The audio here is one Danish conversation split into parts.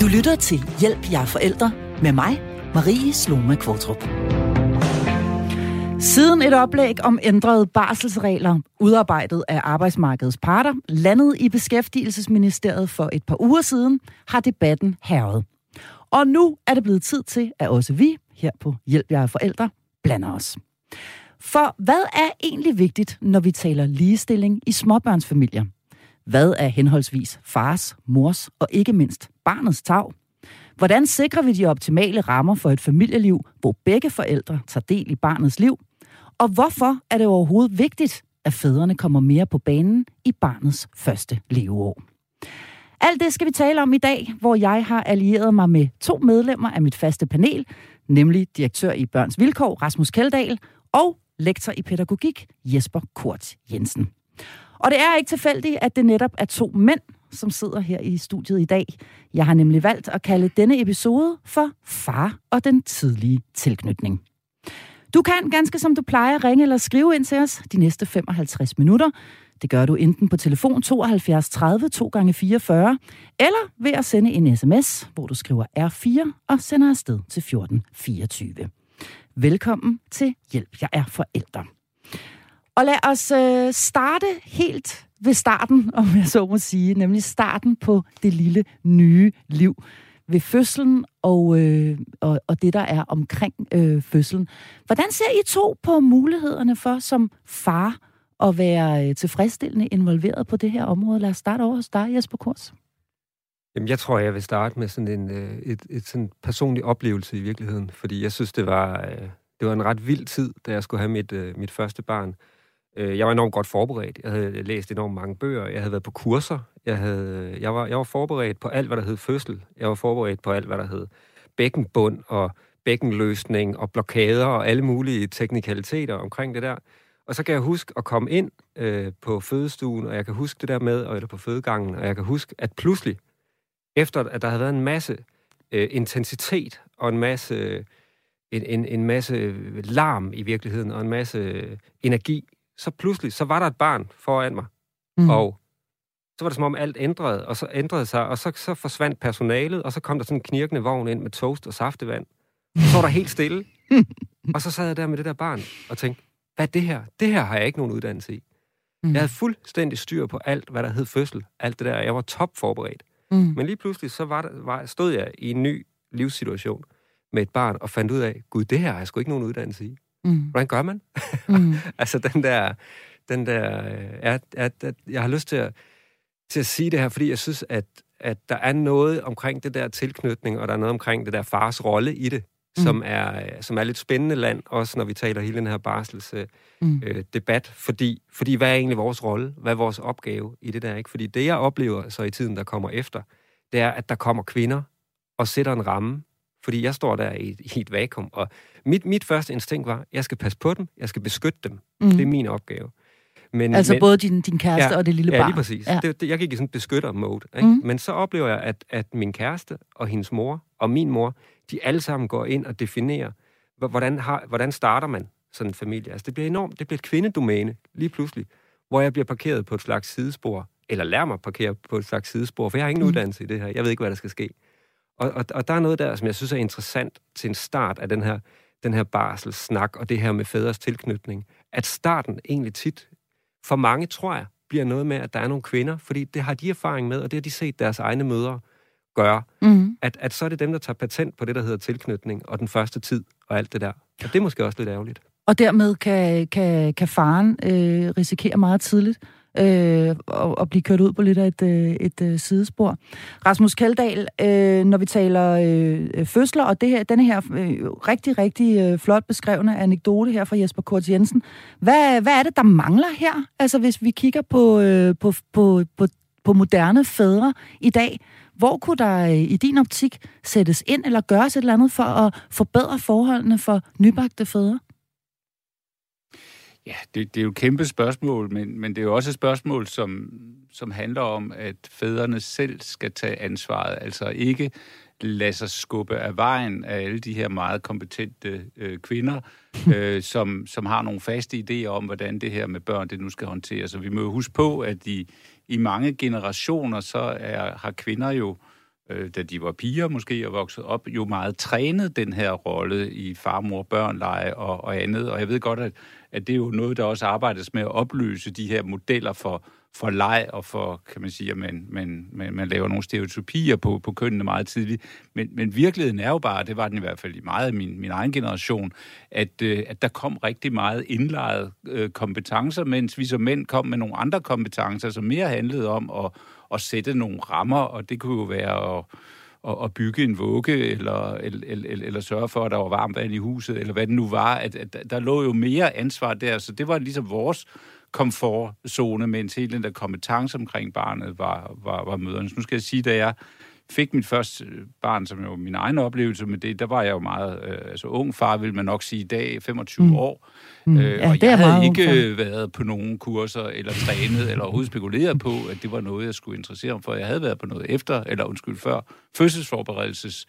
Du lytter til Hjælp jer forældre med mig, Marie Sloma Kvartrup. Siden et oplæg om ændrede barselsregler, udarbejdet af arbejdsmarkedets parter, landede i Beskæftigelsesministeriet for et par uger siden, har debatten herret. Og nu er det blevet tid til, at også vi her på Hjælp jer forældre blander os. For hvad er egentlig vigtigt, når vi taler ligestilling i småbørnsfamilier? Hvad er henholdsvis fars, mors og ikke mindst barnets tag? Hvordan sikrer vi de optimale rammer for et familieliv, hvor begge forældre tager del i barnets liv? Og hvorfor er det overhovedet vigtigt, at fædrene kommer mere på banen i barnets første leveår? Alt det skal vi tale om i dag, hvor jeg har allieret mig med to medlemmer af mit faste panel, nemlig direktør i Børns Vilkår, Rasmus Keldahl, og lektor i pædagogik, Jesper Kort Jensen. Og det er ikke tilfældigt, at det netop er to mænd, som sidder her i studiet i dag. Jeg har nemlig valgt at kalde denne episode for Far og den tidlige tilknytning. Du kan ganske som du plejer ringe eller skrive ind til os de næste 55 minutter. Det gør du enten på telefon 72 30 2 gange 44 eller ved at sende en sms, hvor du skriver R4 og sender afsted til 1424. Velkommen til Hjælp, jeg er forældre. Og lad os øh, starte helt ved starten, om jeg så må sige, nemlig starten på det lille nye liv ved fødslen og, øh, og, og det, der er omkring øh, fødslen. Hvordan ser I to på mulighederne for som far at være øh, tilfredsstillende involveret på det her område? Lad os starte over hos dig, Jesper Kors. Jamen, jeg tror, jeg vil starte med sådan en øh, et, et sådan personlig oplevelse i virkeligheden, fordi jeg synes, det var, øh, det var en ret vild tid, da jeg skulle have mit, øh, mit første barn. Øh, jeg var enormt godt forberedt. Jeg havde læst enormt mange bøger. Jeg havde været på kurser. Jeg, havde, jeg, var, jeg var forberedt på alt, hvad der hed fødsel. Jeg var forberedt på alt, hvad der hed bækkenbund og bækkenløsning og blokader og alle mulige teknikaliteter omkring det der. Og så kan jeg huske at komme ind øh, på fødestuen, og jeg kan huske det der med, eller på fødegangen, og jeg kan huske, at pludselig, efter at der havde været en masse øh, intensitet og en masse, en, en, en masse larm i virkeligheden, og en masse øh, energi så pludselig, så var der et barn foran mig. Mm. Og så var det som om alt ændrede, og så ændrede sig, og så, så forsvandt personalet, og så kom der sådan en knirkende vogn ind med toast og saftevand. Så var der helt stille. og så sad jeg der med det der barn og tænkte, hvad er det her? Det her har jeg ikke nogen uddannelse i. Mm. Jeg havde fuldstændig styr på alt, hvad der hed fødsel. Alt det der. Jeg var top forberedt. Mm. Men lige pludselig, så var der, var, stod jeg i en ny livssituation med et barn, og fandt ud af, gud, det her har jeg sgu ikke nogen uddannelse i. Mm. Hvordan gør man? Mm. altså den der, den der er, er, er, jeg har lyst til at, til at sige det her, fordi jeg synes, at, at der er noget omkring det der tilknytning, og der er noget omkring det der fars rolle i det, mm. som, er, som er lidt spændende land, også når vi taler hele den her barsels mm. øh, debat, fordi, fordi hvad er egentlig vores rolle? Hvad er vores opgave i det der? Ikke? Fordi det, jeg oplever så i tiden, der kommer efter, det er, at der kommer kvinder og sætter en ramme fordi jeg står der i, i et vakuum, og mit, mit første instinkt var, jeg skal passe på dem, jeg skal beskytte dem. Mm. Det er min opgave. Men, altså men, både din, din kæreste ja, og det lille barn? Ja, lige præcis. Ja. Det, det, jeg gik i sådan en beskytter-mode. Ikke? Mm. Men så oplever jeg, at, at min kæreste og hendes mor og min mor, de alle sammen går ind og definerer, hvordan, har, hvordan starter man sådan en familie. Altså det bliver enormt, det bliver et kvindedomæne lige pludselig, hvor jeg bliver parkeret på et slags sidespor, eller lærer mig parkere på et slags sidespor, for jeg har ingen mm. uddannelse i det her. Jeg ved ikke, hvad der skal ske. Og, og, og der er noget der, som jeg synes er interessant til en start af den her, den her barselssnak og det her med fædres tilknytning. At starten egentlig tit, for mange tror jeg, bliver noget med, at der er nogle kvinder, fordi det har de erfaring med, og det har de set deres egne mødre gøre, mm. at, at så er det dem, der tager patent på det, der hedder tilknytning, og den første tid, og alt det der. Og det er måske også lidt ærgerligt. Og dermed kan, kan, kan faren øh, risikere meget tidligt øh, og, og blive kørt ud på lidt af et, øh, et, øh, sidespor. Rasmus Kaldal, øh, når vi taler øh, fødsler, og det her, denne her øh, rigtig, rigtig øh, flot beskrevne anekdote her fra Jesper Kort Jensen, hvad, hvad er det, der mangler her? Altså hvis vi kigger på, øh, på, på, på, på moderne fædre i dag, hvor kunne der øh, i din optik sættes ind eller gøres et eller andet for at forbedre forholdene for nybagte fædre? Ja, det, det er jo et kæmpe spørgsmål, men, men det er jo også et spørgsmål, som, som handler om, at fædrene selv skal tage ansvaret. Altså ikke lade sig skubbe af vejen af alle de her meget kompetente øh, kvinder, øh, som, som har nogle faste idéer om, hvordan det her med børn det nu skal håndteres. Så vi må jo huske på, at i, i mange generationer, så er, har kvinder jo øh, da de var piger måske og vokset op, jo meget trænet den her rolle i far, mor, børn, leje og, og andet. Og jeg ved godt, at, at det er jo noget, der også arbejdes med at opløse de her modeller for, for leg og for, kan man sige, at man, man, man, man laver nogle stereotypier på, på kønnene meget tidligt. Men, men virkeligheden er jo bare, det var den i hvert fald i meget af min, min egen generation, at, øh, at der kom rigtig meget indlejet øh, kompetencer, mens vi som mænd kom med nogle andre kompetencer, som mere handlede om at, at sætte nogle rammer, og det kunne jo være at at, at bygge en vugge, eller, eller, eller, eller sørge for, at der var varmt vand i huset, eller hvad det nu var. At, at der lå jo mere ansvar der, så det var ligesom vores komfortzone, mens hele den der kompetence omkring barnet var, var, var mødernes. Nu skal jeg sige, da jeg fik mit første barn, som jo min egen oplevelse med det, der var jeg jo meget øh, altså ung far, vil man nok sige i dag, 25 mm. år. Mm. Øh, ja, og jeg havde ikke ung, været på nogen kurser, eller trænet, eller overhovedet spekuleret på, at det var noget, jeg skulle interessere mig for. Jeg havde været på noget efter, eller undskyld, før fødselsforberedelses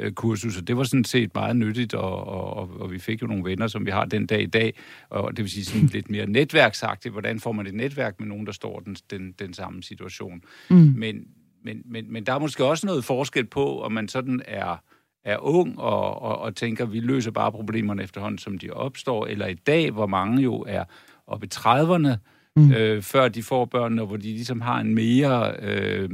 Øh, kursus, og det var sådan set meget nyttigt, og, og, og vi fik jo nogle venner, som vi har den dag i dag, og det vil sige sådan lidt mere netværksagtigt, hvordan får man et netværk med nogen, der står den, den, den samme situation. Mm. Men, men, men, men der er måske også noget forskel på, om man sådan er er ung og, og, og tænker, vi løser bare problemerne efterhånden, som de opstår, eller i dag, hvor mange jo er oppe i 30'erne, mm. øh, før de får børn, og hvor de ligesom har en mere... Øh,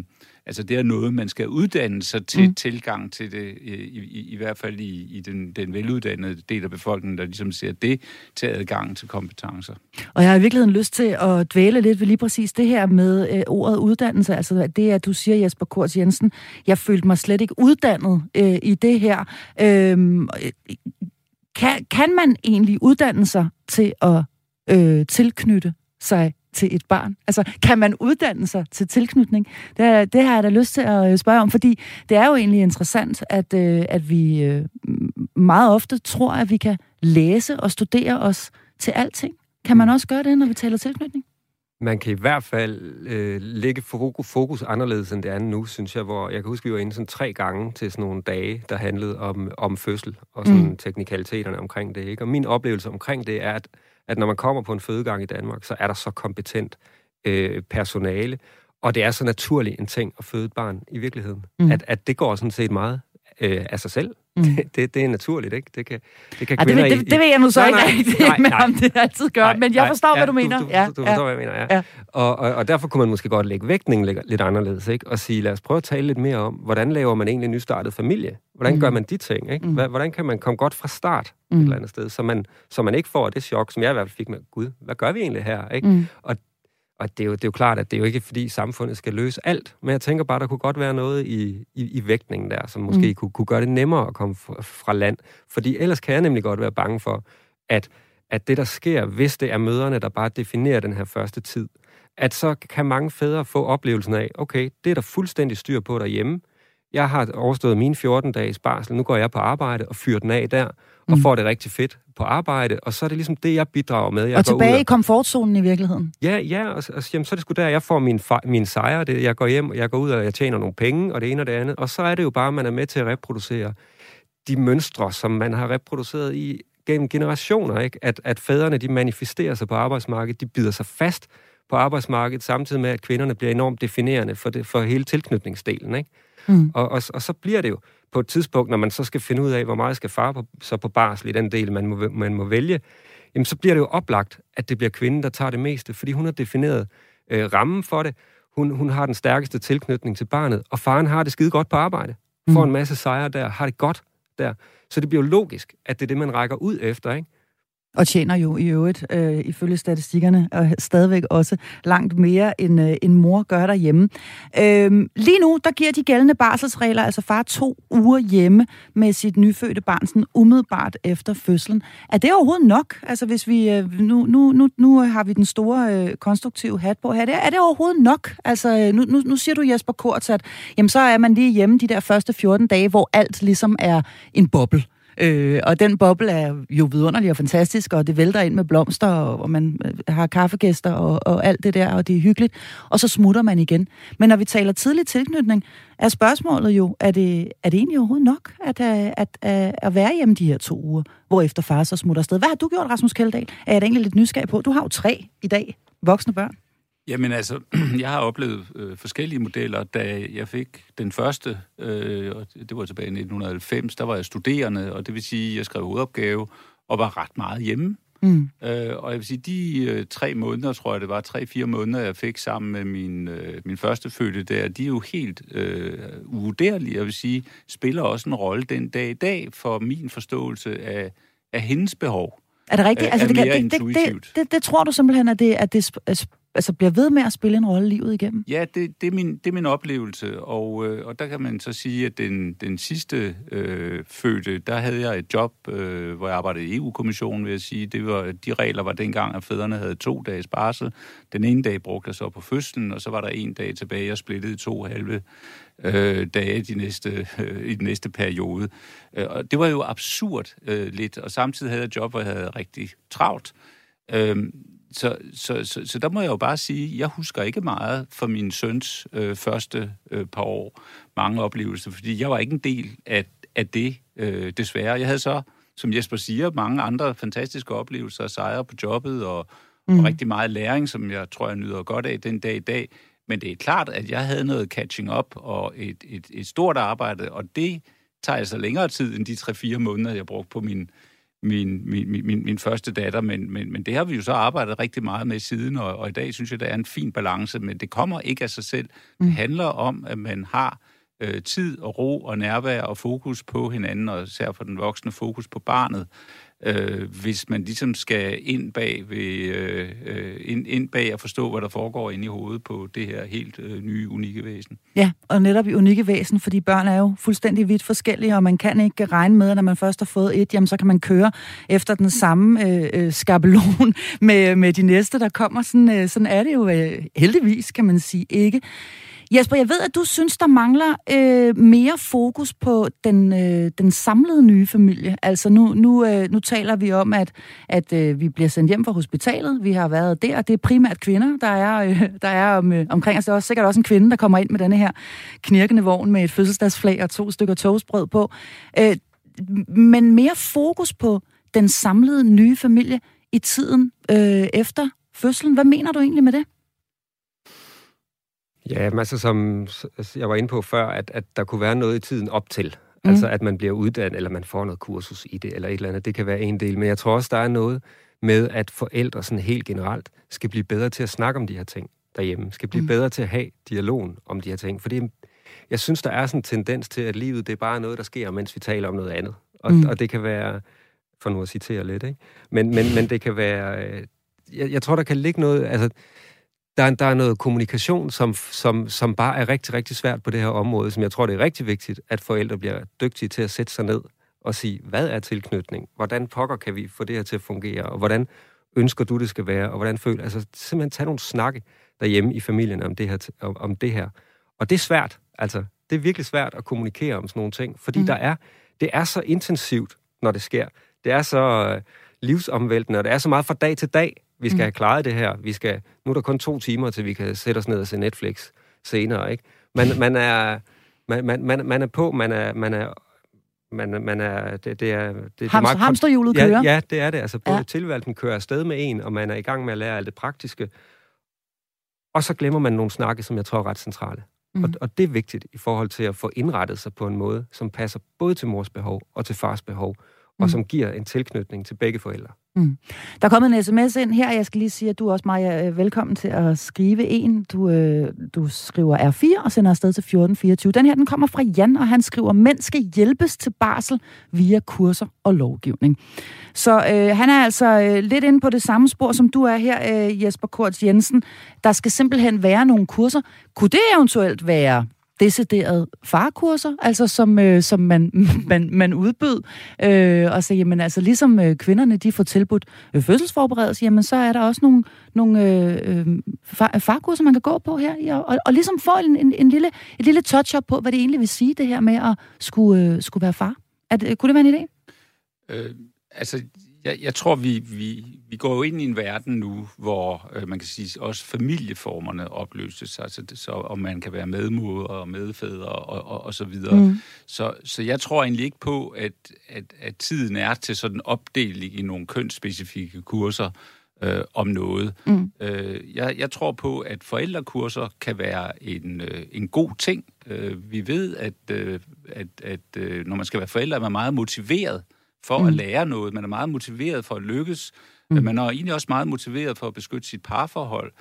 Altså det er noget, man skal uddanne sig til mm. tilgang til det, i, i, i hvert fald i, i den, den veluddannede del af befolkningen, der ligesom ser det til adgang til kompetencer. Og jeg har i virkeligheden lyst til at dvæle lidt ved lige præcis det her med øh, ordet uddannelse, altså det, at du siger, Jesper Kors Jensen, jeg følte mig slet ikke uddannet øh, i det her. Øh, kan, kan man egentlig uddanne sig til at øh, tilknytte sig til et barn? Altså, kan man uddanne sig til tilknytning? Det, det har jeg da lyst til at øh, spørge om, fordi det er jo egentlig interessant, at, øh, at vi øh, meget ofte tror, at vi kan læse og studere os til alting. Kan man også gøre det, når vi taler tilknytning? Man kan i hvert fald øh, lægge fokus anderledes, end det er nu, synes jeg, hvor jeg kan huske, vi var inde sådan tre gange til sådan nogle dage, der handlede om, om fødsel og sådan mm. teknikaliteterne omkring det. Ikke? Og min oplevelse omkring det er, at at når man kommer på en fødegang i Danmark, så er der så kompetent øh, personale, og det er så naturlig en ting at føde et barn i virkeligheden, mm. at, at det går sådan set meget øh, af sig selv. Mm. Det, det, det er naturligt, ikke? Det kan, det kan ja, det, ved, det, det ved jeg nu så nej, ikke rigtigt, nej, nej, om det altid gør, nej, men jeg forstår, nej, hvad du mener. Du, du, ja, du, forstår, ja, hvad jeg mener, ja. ja. Og, og, og derfor kunne man måske godt lægge vægtningen lidt, lidt anderledes, ikke? Og sige, lad os prøve at tale lidt mere om, hvordan laver man egentlig en nystartet familie? Hvordan mm. gør man de ting, ikke? Mm. Hvordan kan man komme godt fra start mm. et eller andet sted, så man, så man ikke får det chok, som jeg i hvert fald fik med, gud, hvad gør vi egentlig her, ikke? Mm. Og og det er, jo, det er jo klart, at det er jo ikke fordi samfundet skal løse alt, men jeg tænker bare, der kunne godt være noget i, i, i vægtningen der, som måske mm. kunne, kunne gøre det nemmere at komme fra, fra land. Fordi ellers kan jeg nemlig godt være bange for, at, at det, der sker, hvis det er møderne, der bare definerer den her første tid, at så kan mange fædre få oplevelsen af, okay, det er der fuldstændig styr på derhjemme. Jeg har overstået mine 14 dages barsel, nu går jeg på arbejde og fyrer den af der, og mm. får det rigtig fedt på arbejde, og så er det ligesom det, jeg bidrager med. Jeg og tilbage og... i komfortzonen i virkeligheden? Ja, ja, og, og jamen, så er det sgu der, jeg får min, min sejr. Det, jeg går hjem, jeg går ud, og jeg tjener nogle penge, og det ene og det andet. Og så er det jo bare, at man er med til at reproducere de mønstre, som man har reproduceret i gennem generationer, ikke? At, at fædrene, de manifesterer sig på arbejdsmarkedet, de bider sig fast på arbejdsmarkedet, samtidig med, at kvinderne bliver enormt definerende for, det, for hele tilknytningsdelen, ikke? Mm. Og, og, og så bliver det jo på et tidspunkt, når man så skal finde ud af, hvor meget skal far på, så på barsel i den del, man må, man må vælge, jamen så bliver det jo oplagt, at det bliver kvinden, der tager det meste, fordi hun har defineret øh, rammen for det. Hun, hun har den stærkeste tilknytning til barnet, og faren har det skide godt på arbejde. Får mm. en masse sejre der, har det godt der. Så det bliver jo logisk, at det er det, man rækker ud efter, ikke? Og tjener jo i øvrigt, øh, ifølge statistikkerne, og stadigvæk også langt mere, end, øh, end mor gør derhjemme. Øh, lige nu, der giver de gældende barselsregler, altså far to uger hjemme med sit nyfødte barn, sådan umiddelbart efter fødslen. Er det overhovedet nok? Altså hvis vi, øh, nu, nu, nu, nu har vi den store øh, konstruktive hat på her. Er det, er det overhovedet nok? Altså øh, nu, nu, nu siger du Jesper Kort, at jamen, så er man lige hjemme de der første 14 dage, hvor alt ligesom er en boble. Øh, og den boble er jo vidunderlig og fantastisk, og det vælter ind med blomster, og, og man øh, har kaffegæster og, og alt det der, og det er hyggeligt. Og så smutter man igen. Men når vi taler tidlig tilknytning, er spørgsmålet jo, er det, er det egentlig overhovedet nok at, øh, at, at, at være hjemme de her to uger, hvor efter far så smutter afsted? Hvad har du gjort, Rasmus Kjeldahl? Er jeg da egentlig lidt nysgerrig på? Du har jo tre i dag voksne børn. Jamen altså, jeg har oplevet øh, forskellige modeller. Da jeg fik den første, øh, og det var tilbage i 1990, der var jeg studerende, og det vil sige, at jeg skrev hovedopgave og var ret meget hjemme. Mm. Øh, og jeg vil sige, de øh, tre måneder, tror jeg det var, tre-fire måneder, jeg fik sammen med min, øh, min første fødte der, de er jo helt øh, uvurderlige. Jeg vil sige, spiller også en rolle den dag i dag for min forståelse af, af hendes behov. Er det rigtigt? Altså, det, kan, det, det, det, det, det tror du simpelthen, at det, at det altså bliver ved med at spille en rolle livet igennem? Ja, det, det, er, min, det er min oplevelse, og, øh, og der kan man så sige, at den, den sidste øh, fødte, der havde jeg et job, øh, hvor jeg arbejdede i EU-kommissionen, vil jeg sige. Det var, de regler var dengang, at fædrene havde to dages barsel. Den ene dag brugte jeg så på fødslen, og så var der en dag tilbage, jeg splittede i to halve øh, dage de næste, øh, i den næste periode. Øh, og det var jo absurd øh, lidt, og samtidig havde jeg et job, hvor jeg havde rigtig travlt. Øh, så, så, så, så der må jeg jo bare sige, jeg husker ikke meget for min søns øh, første øh, par år, mange oplevelser, fordi jeg var ikke en del af, af det, øh, desværre. Jeg havde så, som Jesper siger, mange andre fantastiske oplevelser, sejre på jobbet og, mm. og rigtig meget læring, som jeg tror, jeg nyder godt af den dag i dag. Men det er klart, at jeg havde noget catching up og et, et, et stort arbejde, og det tager altså længere tid end de 3-4 måneder, jeg brugte på min, min, min, min, min første datter, men, men, men det har vi jo så arbejdet rigtig meget med siden, og, og i dag synes jeg, der er en fin balance, men det kommer ikke af sig selv. Mm. Det handler om, at man har øh, tid og ro og nærvær og fokus på hinanden, og især for den voksne fokus på barnet øh, hvis man ligesom skal ind bag, ved, øh, øh ind, ind bag at forstå, hvad der foregår inde i hovedet på det her helt øh, nye, unikke væsen. Ja, og netop i unikke væsen, fordi børn er jo fuldstændig vidt forskellige, og man kan ikke regne med, at når man først har fået et, jamen så kan man køre efter den samme øh, øh skabelon med, med de næste, der kommer. Sådan, øh, sådan er det jo øh, heldigvis, kan man sige, ikke. Jesper, jeg ved, at du synes, der mangler øh, mere fokus på den, øh, den samlede nye familie. Altså nu, nu, øh, nu taler vi om, at, at øh, vi bliver sendt hjem fra hospitalet. Vi har været der. Det er primært kvinder, der er, øh, der er om, øh, omkring os. Der er også sikkert også en kvinde, der kommer ind med denne her knirkende vogn med et fødselsdagsflag og to stykker toastbrød på. Øh, men mere fokus på den samlede nye familie i tiden øh, efter fødslen. Hvad mener du egentlig med det? Ja, altså som jeg var inde på før, at, at der kunne være noget i tiden op til. Mm. Altså at man bliver uddannet, eller man får noget kursus i det, eller et eller andet. Det kan være en del. Men jeg tror også, der er noget med, at forældre sådan helt generelt skal blive bedre til at snakke om de her ting derhjemme. Skal blive mm. bedre til at have dialogen om de her ting. Fordi jeg synes, der er sådan en tendens til, at livet det er bare noget, der sker, mens vi taler om noget andet. Og, mm. og det kan være, for nu at citere lidt, ikke? Men, men, men det kan være... Øh, jeg, jeg tror, der kan ligge noget... Altså, der, der er noget kommunikation, som, som, som bare er rigtig, rigtig svært på det her område, som jeg tror, det er rigtig vigtigt, at forældre bliver dygtige til at sætte sig ned og sige, hvad er tilknytning? Hvordan pokker kan vi få det her til at fungere? Og hvordan ønsker du, det skal være? Og hvordan føler... Altså simpelthen tage nogle snakke derhjemme i familien om det her. Om, om det her. Og det er svært. Altså, det er virkelig svært at kommunikere om sådan nogle ting, fordi mm. der er, det er så intensivt, når det sker. Det er så øh, livsomvæltende, og det er så meget fra dag til dag, vi skal mm. have klaret det her. Vi skal, nu er der kun to timer, til vi kan sætte os ned og se Netflix senere, ikke? Man, man, er, man, man, man, man er på, man er, man er man, man er, det, det er... Det, det er meget, hamsterhjulet kører? Ja, ja, det er det. Altså, både ja. tilvalgelsen kører afsted med en, og man er i gang med at lære alt det praktiske. Og så glemmer man nogle snakke, som jeg tror er ret centrale. Mm. Og, og det er vigtigt i forhold til at få indrettet sig på en måde, som passer både til mors behov og til fars behov, og mm. som giver en tilknytning til begge forældre. Mm. Der er kommet en sms ind her, jeg skal lige sige, at du er også, Maja, øh, velkommen til at skrive en. Du, øh, du skriver R4 og sender afsted til 1424. Den her, den kommer fra Jan, og han skriver, mænd skal hjælpes til barsel via kurser og lovgivning. Så øh, han er altså øh, lidt inde på det samme spor, som du er her, øh, Jesper Korts Jensen. Der skal simpelthen være nogle kurser. Kunne det eventuelt være deciderede farkurser, altså som, øh, som man, man, man udbød, øh, og så jamen altså ligesom øh, kvinderne de får tilbudt øh, fødselsforberedelse, jamen så er der også nogle, nogle øh, øh far, farkurser, man kan gå på her, og, og, og ligesom få en, en, en lille, et lille touch-up på, hvad det egentlig vil sige, det her med at skulle, øh, skulle være far. Er det, kunne det være en idé? Øh, altså, jeg, jeg tror, vi, vi, vi går jo ind i en verden nu, hvor øh, man kan sige, også familieformerne opløses, altså det, så, om man kan være medmoder og medfædre og, og, og så videre. Mm. Så, så jeg tror egentlig ikke på, at, at, at tiden er til sådan en opdeling i nogle kønsspecifikke kurser, øh, om noget. Mm. Øh, jeg, jeg tror på, at forældrekurser kan være en, øh, en god ting. Øh, vi ved, at, øh, at, at øh, når man skal være forældre, er man meget motiveret for mm. at lære noget. Man er meget motiveret for at lykkes. Mm. Man er egentlig også meget motiveret for at beskytte sit parforhold.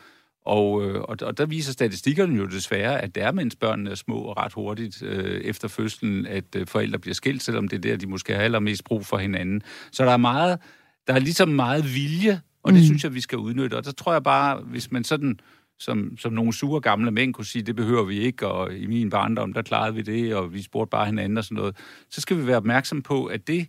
Og, øh, og, og der viser statistikkerne jo desværre, at det er, mens børnene er små og ret hurtigt øh, efter fødslen, at øh, forældre bliver skilt, selvom det er der, de måske har allermest brug for hinanden. Så der er meget, der er ligesom meget vilje, og det mm. synes jeg, vi skal udnytte. Og der tror jeg bare, hvis man sådan som, som nogle sure gamle mænd kunne sige, det behøver vi ikke, og i min barndom, der klarede vi det, og vi spurgte bare hinanden og sådan noget, så skal vi være opmærksom på, at det,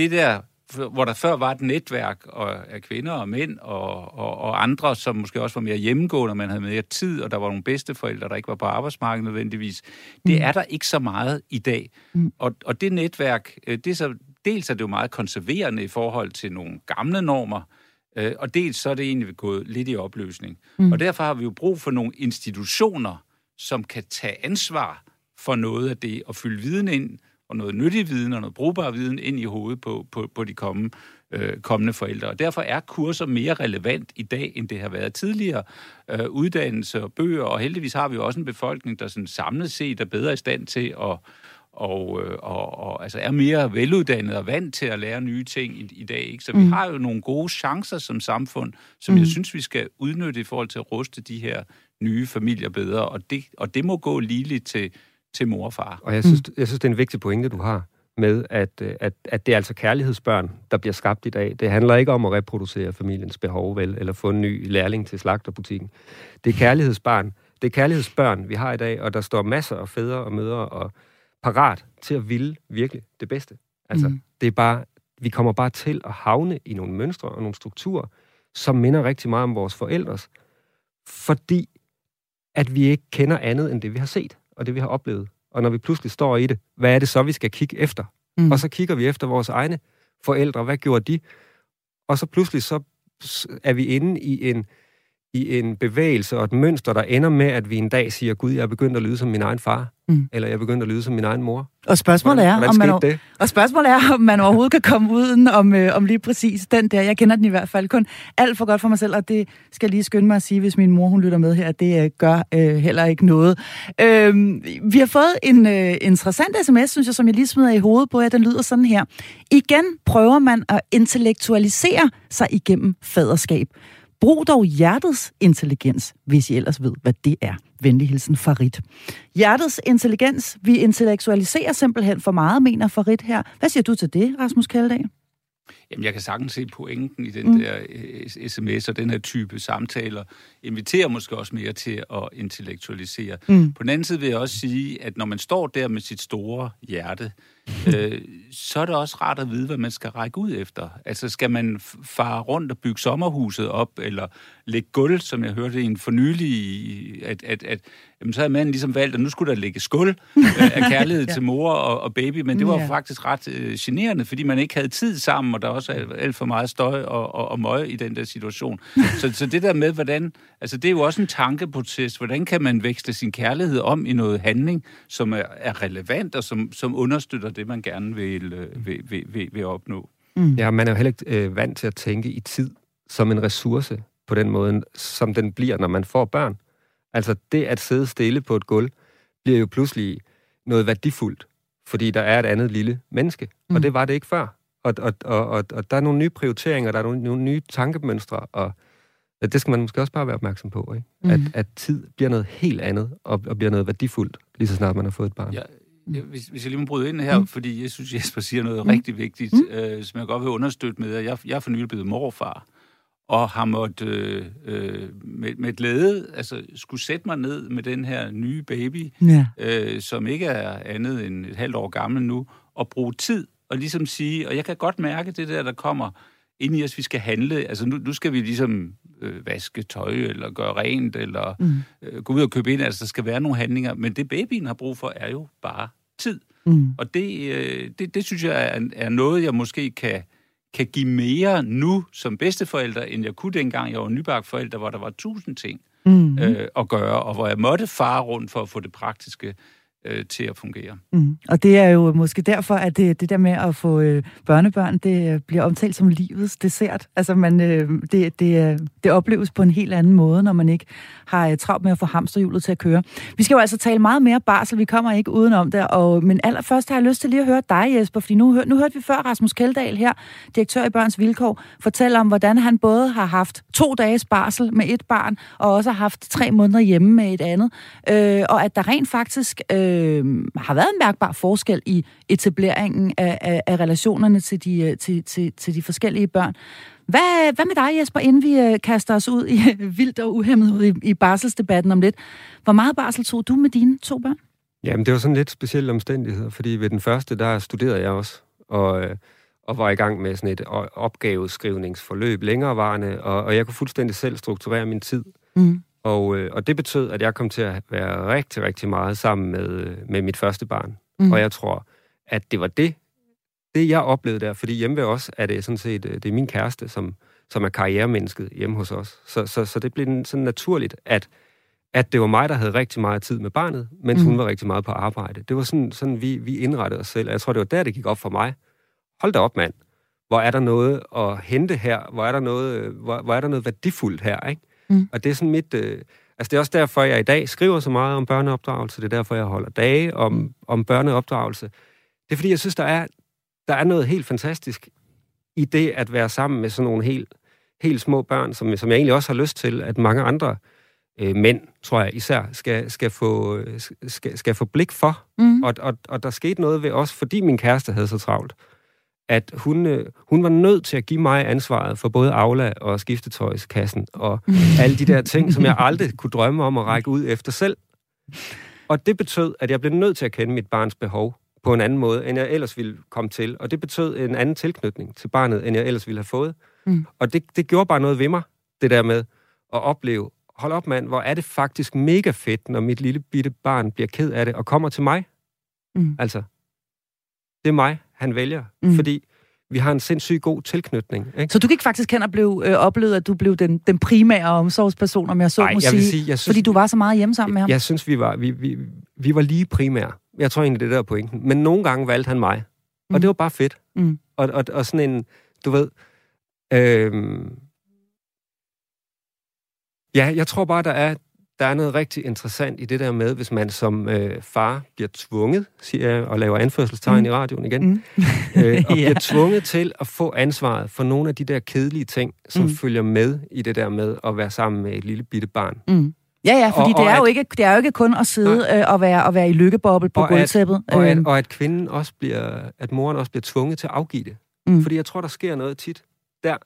det der hvor der før var et netværk af kvinder og mænd og, og, og andre, som måske også var mere hjemmegående, og man havde mere tid, og der var nogle bedsteforældre, der ikke var på arbejdsmarkedet nødvendigvis. Det mm. er der ikke så meget i dag. Mm. Og, og det netværk, øh, det er så, dels er det jo meget konserverende i forhold til nogle gamle normer, øh, og dels så er det egentlig gået lidt i opløsning. Mm. Og derfor har vi jo brug for nogle institutioner, som kan tage ansvar for noget af det, og fylde viden ind, og noget nyttig viden og noget brugbar viden ind i hovedet på, på, på de kommende, øh, kommende forældre. Og derfor er kurser mere relevant i dag, end det har været tidligere. Øh, uddannelse og bøger, og heldigvis har vi jo også en befolkning, der sådan samlet set er bedre i stand til at og, øh, og, og altså er mere veluddannet og vant til at lære nye ting i, i dag. Ikke? Så mm. vi har jo nogle gode chancer som samfund, som mm. jeg synes, vi skal udnytte i forhold til at ruste de her nye familier bedre, og det, og det må gå ligeligt til, til mor og far. Og jeg synes, mm. jeg synes det er en vigtig pointe, du har med, at, øh, at, at det er altså kærlighedsbørn, der bliver skabt i dag. Det handler ikke om at reproducere familiens behov, vel, eller få en ny lærling til slagterbutikken. Det er kærlighedsbarn. Det er kærlighedsbørn, vi har i dag, og der står masser af fædre og mødre og parat til at ville virkelig det bedste. Altså, mm. det er bare, vi kommer bare til at havne i nogle mønstre og nogle strukturer, som minder rigtig meget om vores forældres, fordi at vi ikke kender andet end det, vi har set og det, vi har oplevet. Og når vi pludselig står i det, hvad er det så, vi skal kigge efter? Mm. Og så kigger vi efter vores egne forældre. Hvad gjorde de? Og så pludselig så er vi inde i en, i en bevægelse og et mønster, der ender med, at vi en dag siger, Gud, jeg er begyndt at lyde som min egen far, mm. eller jeg er begyndt at lyde som min egen mor. Og spørgsmålet er, hvordan, hvordan om man, det? og spørgsmålet er, om man overhovedet kan komme uden om, øh, om lige præcis den der. Jeg kender den i hvert fald kun alt for godt for mig selv, og det skal jeg lige skynde mig at sige, hvis min mor hun lytter med her, det øh, gør øh, heller ikke noget. Øh, vi har fået en øh, interessant sms, synes jeg, som jeg lige smider i hovedet på jer. Den lyder sådan her. Igen prøver man at intellektualisere sig igennem faderskab. Brug dog hjertets intelligens, hvis I ellers ved, hvad det er. Venlig hilsen, Farid. Hjertets intelligens. Vi intellektualiserer simpelthen for meget, mener Farid her. Hvad siger du til det, Rasmus Kaldag? Jamen, jeg kan sagtens se pointen i den mm. der sms og den her type samtaler. Inviterer måske også mere til at intellektualisere. Mm. På den anden side vil jeg også sige, at når man står der med sit store hjerte, øh, så er det også rart at vide, hvad man skal række ud efter. Altså, skal man fare rundt og bygge sommerhuset op, eller lægge gulv, som jeg hørte i en fornyelig, at, at, at jamen, så havde manden ligesom valgt, at nu skulle der lægge skuld øh, af kærlighed ja. til mor og, og baby, men det var ja. faktisk ret øh, generende, fordi man ikke havde tid sammen, og der også er alt for meget støj og, og, og møg i den der situation. så, så det der med, hvordan, altså det er jo også en tankeproces, hvordan kan man vækste sin kærlighed om i noget handling, som er, er relevant og som, som understøtter det, man gerne vil, øh, vil, vil, vil, vil opnå. Mm. Ja, man er jo heller ikke øh, vant til at tænke i tid som en ressource på den måde, som den bliver, når man får børn. Altså det at sidde stille på et gulv, bliver jo pludselig noget værdifuldt, fordi der er et andet lille menneske, mm. og det var det ikke før. Og, og, og, og, og der er nogle nye prioriteringer, der er nogle, nogle nye tankemønstre, og det skal man måske også bare være opmærksom på, ikke? Mm. At, at tid bliver noget helt andet, og, og bliver noget værdifuldt, lige så snart man har fået et barn. Ja, hvis, hvis jeg lige må bryde ind her, mm. fordi jeg synes, Jesper siger noget mm. rigtig vigtigt, mm. øh, som jeg godt vil understøtte med, at jeg, jeg er for nylig blevet morfar og har måttet øh, øh, med, med glæde altså, skulle sætte mig ned med den her nye baby, ja. øh, som ikke er andet end et halvt år gammel nu, og bruge tid og ligesom sige, og jeg kan godt mærke det der, der kommer ind i os, vi skal handle. Altså nu, nu skal vi ligesom øh, vaske tøj, eller gøre rent, eller mm. øh, gå ud og købe ind. Altså der skal være nogle handlinger, men det babyen har brug for, er jo bare tid. Mm. Og det, øh, det, det synes jeg er, er noget, jeg måske kan kan give mere nu som bedsteforælder, end jeg kunne dengang, jeg var nybagt forælder, hvor der var tusind ting mm. øh, at gøre, og hvor jeg måtte fare rundt for at få det praktiske øh, til at fungere. Mm. Og det er jo måske derfor, at det, det der med at få øh, børnebørn, det øh, bliver omtalt som livets dessert. Altså man, øh, det, det, øh, det opleves på en helt anden måde, når man ikke har øh, travlt med at få hamsterhjulet til at køre. Vi skal jo altså tale meget mere barsel, vi kommer ikke udenom det. Og, men allerførst har jeg lyst til lige at høre dig, Jesper, fordi nu, nu hørte vi før Rasmus Keldahl her, direktør i Børns Vilkår, fortælle om, hvordan han både har haft to dages barsel med et barn, og også har haft tre måneder hjemme med et andet. Øh, og at der rent faktisk øh, har været en mærkbar forskel i etableringen af, af, af relationerne til de, øh, til, til, til de forskellige børn. Hvad, hvad med dig, Jesper, inden vi øh, kaster os ud i vildt og uhemmet ud i, i barselsdebatten om lidt? Hvor meget barsel tog du med dine to børn? Jamen, det var sådan lidt specielle omstændigheder, fordi ved den første, der studerede jeg også, og, øh, og var i gang med sådan et opgaveskrivningsforløb længerevarende, og, og jeg kunne fuldstændig selv strukturere min tid. Mm. Og, øh, og det betød, at jeg kom til at være rigtig, rigtig meget sammen med, med mit første barn. Mm. Og jeg tror, at det var det, det jeg oplevede der. Fordi hjemme ved os er det sådan set det er min kæreste, som, som er karrieremennesket hjemme hos os. Så, så, så det blev sådan naturligt, at, at det var mig, der havde rigtig meget tid med barnet, mens mm. hun var rigtig meget på arbejde. Det var sådan, sådan vi, vi indrettede os selv. Og jeg tror, det var der, det gik op for mig. Hold da op, mand. Hvor er der noget at hente her? Hvor er der noget, hvor, hvor er der noget værdifuldt her, ikke? Mm. Og det er sådan mit... Øh, altså det er også derfor, jeg i dag skriver så meget om børneopdragelse. Det er derfor, jeg holder dage om, mm. om børneopdragelse. Det er fordi, jeg synes, der er, der er noget helt fantastisk i det at være sammen med sådan nogle helt, helt små børn, som, som jeg egentlig også har lyst til, at mange andre øh, mænd, tror jeg især, skal, skal, få, skal, skal få blik for. Mm. Og, og, og der skete noget ved os, fordi min kæreste havde så travlt at hun, øh, hun var nødt til at give mig ansvaret for både Aula og skiftetøjskassen og alle de der ting, som jeg aldrig kunne drømme om at række ud efter selv. Og det betød, at jeg blev nødt til at kende mit barns behov på en anden måde, end jeg ellers ville komme til. Og det betød en anden tilknytning til barnet, end jeg ellers ville have fået. Mm. Og det, det gjorde bare noget ved mig, det der med at opleve, hold op mand, hvor er det faktisk mega fedt, når mit lille bitte barn bliver ked af det og kommer til mig. Mm. Altså, det er mig, han vælger. Mm. Fordi vi har en sindssygt god tilknytning. Ikke? Så du gik faktisk hen og blev, øh, oplevede, at du blev den, den primære omsorgsperson, om jeg så Ej, må jeg sige, sige jeg synes, fordi du var så meget hjemme sammen med ham? Jeg, jeg synes, vi var, vi, vi, vi var lige primære. Jeg tror egentlig, det der er pointen. Men nogle gange valgte han mig. Og mm. det var bare fedt. Mm. Og, og, og sådan en, du ved... Øh, ja, jeg tror bare, der er, der er noget rigtig interessant i det der med, hvis man som øh, far bliver tvunget, siger jeg, og laver anførselstegn mm. i radioen igen, mm. øh, og bliver tvunget til at få ansvaret for nogle af de der kedelige ting, som mm. følger med i det der med at være sammen med et lille bitte barn. Mm. Ja, ja, fordi og, det, er at, jo ikke, det er jo ikke kun at sidde øh, og, være, og være i lykkeboble på gulvtæppet. Og, at, øhm. og at kvinden også bliver, at moren også bliver tvunget til at afgive det. Mm. Fordi jeg tror, der sker noget tit der,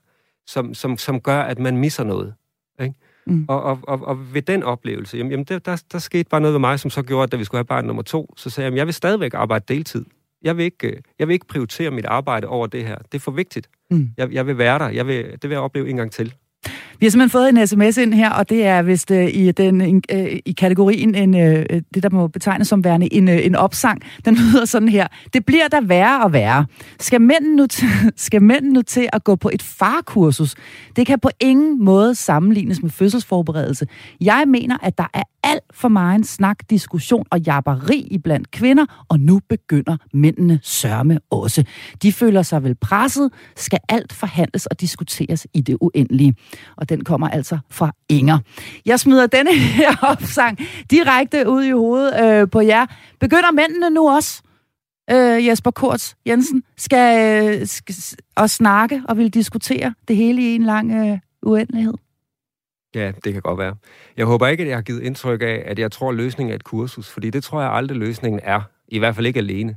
som, som, som gør, at man misser noget. Ikke? Mm. Og, og, og, og ved den oplevelse, jamen, jamen der, der, der skete bare noget ved mig, som så gjorde, at da vi skulle have barn nummer to, så sagde jeg, jeg vil stadigvæk arbejde deltid. Jeg vil ikke, jeg vil ikke prioritere mit arbejde over det her. Det er for vigtigt. Mm. Jeg, jeg vil være der. Jeg vil, det vil jeg opleve en gang til. Vi har simpelthen fået en sms ind her, og det er vist øh, i, den, uh, i kategorien en, øh, øh, det, der må betegnes som værende en, øh, en opsang. Den lyder sådan her. Det bliver der værre og værre. Skal mænd, nu skal mænd nu til at gå på et farkursus? Det kan på ingen måde sammenlignes med fødselsforberedelse. Jeg mener, at der er alt for meget snak, diskussion og jabberi iblandt kvinder, og nu begynder mændene sørme også. De føler sig vel presset, skal alt forhandles og diskuteres i det uendelige. Og den kommer altså fra Inger. Jeg smider denne her opsang direkte ud i hovedet øh, på jer. Begynder mændene nu også? øh, Jesper Korts Jensen, skal, øh, skal og snakke og vil diskutere det hele i en lang øh, uendelighed? Ja, det kan godt være. Jeg håber ikke, at jeg har givet indtryk af, at jeg tror, at løsningen er et kursus, fordi det tror jeg aldrig, løsningen er. I hvert fald ikke alene.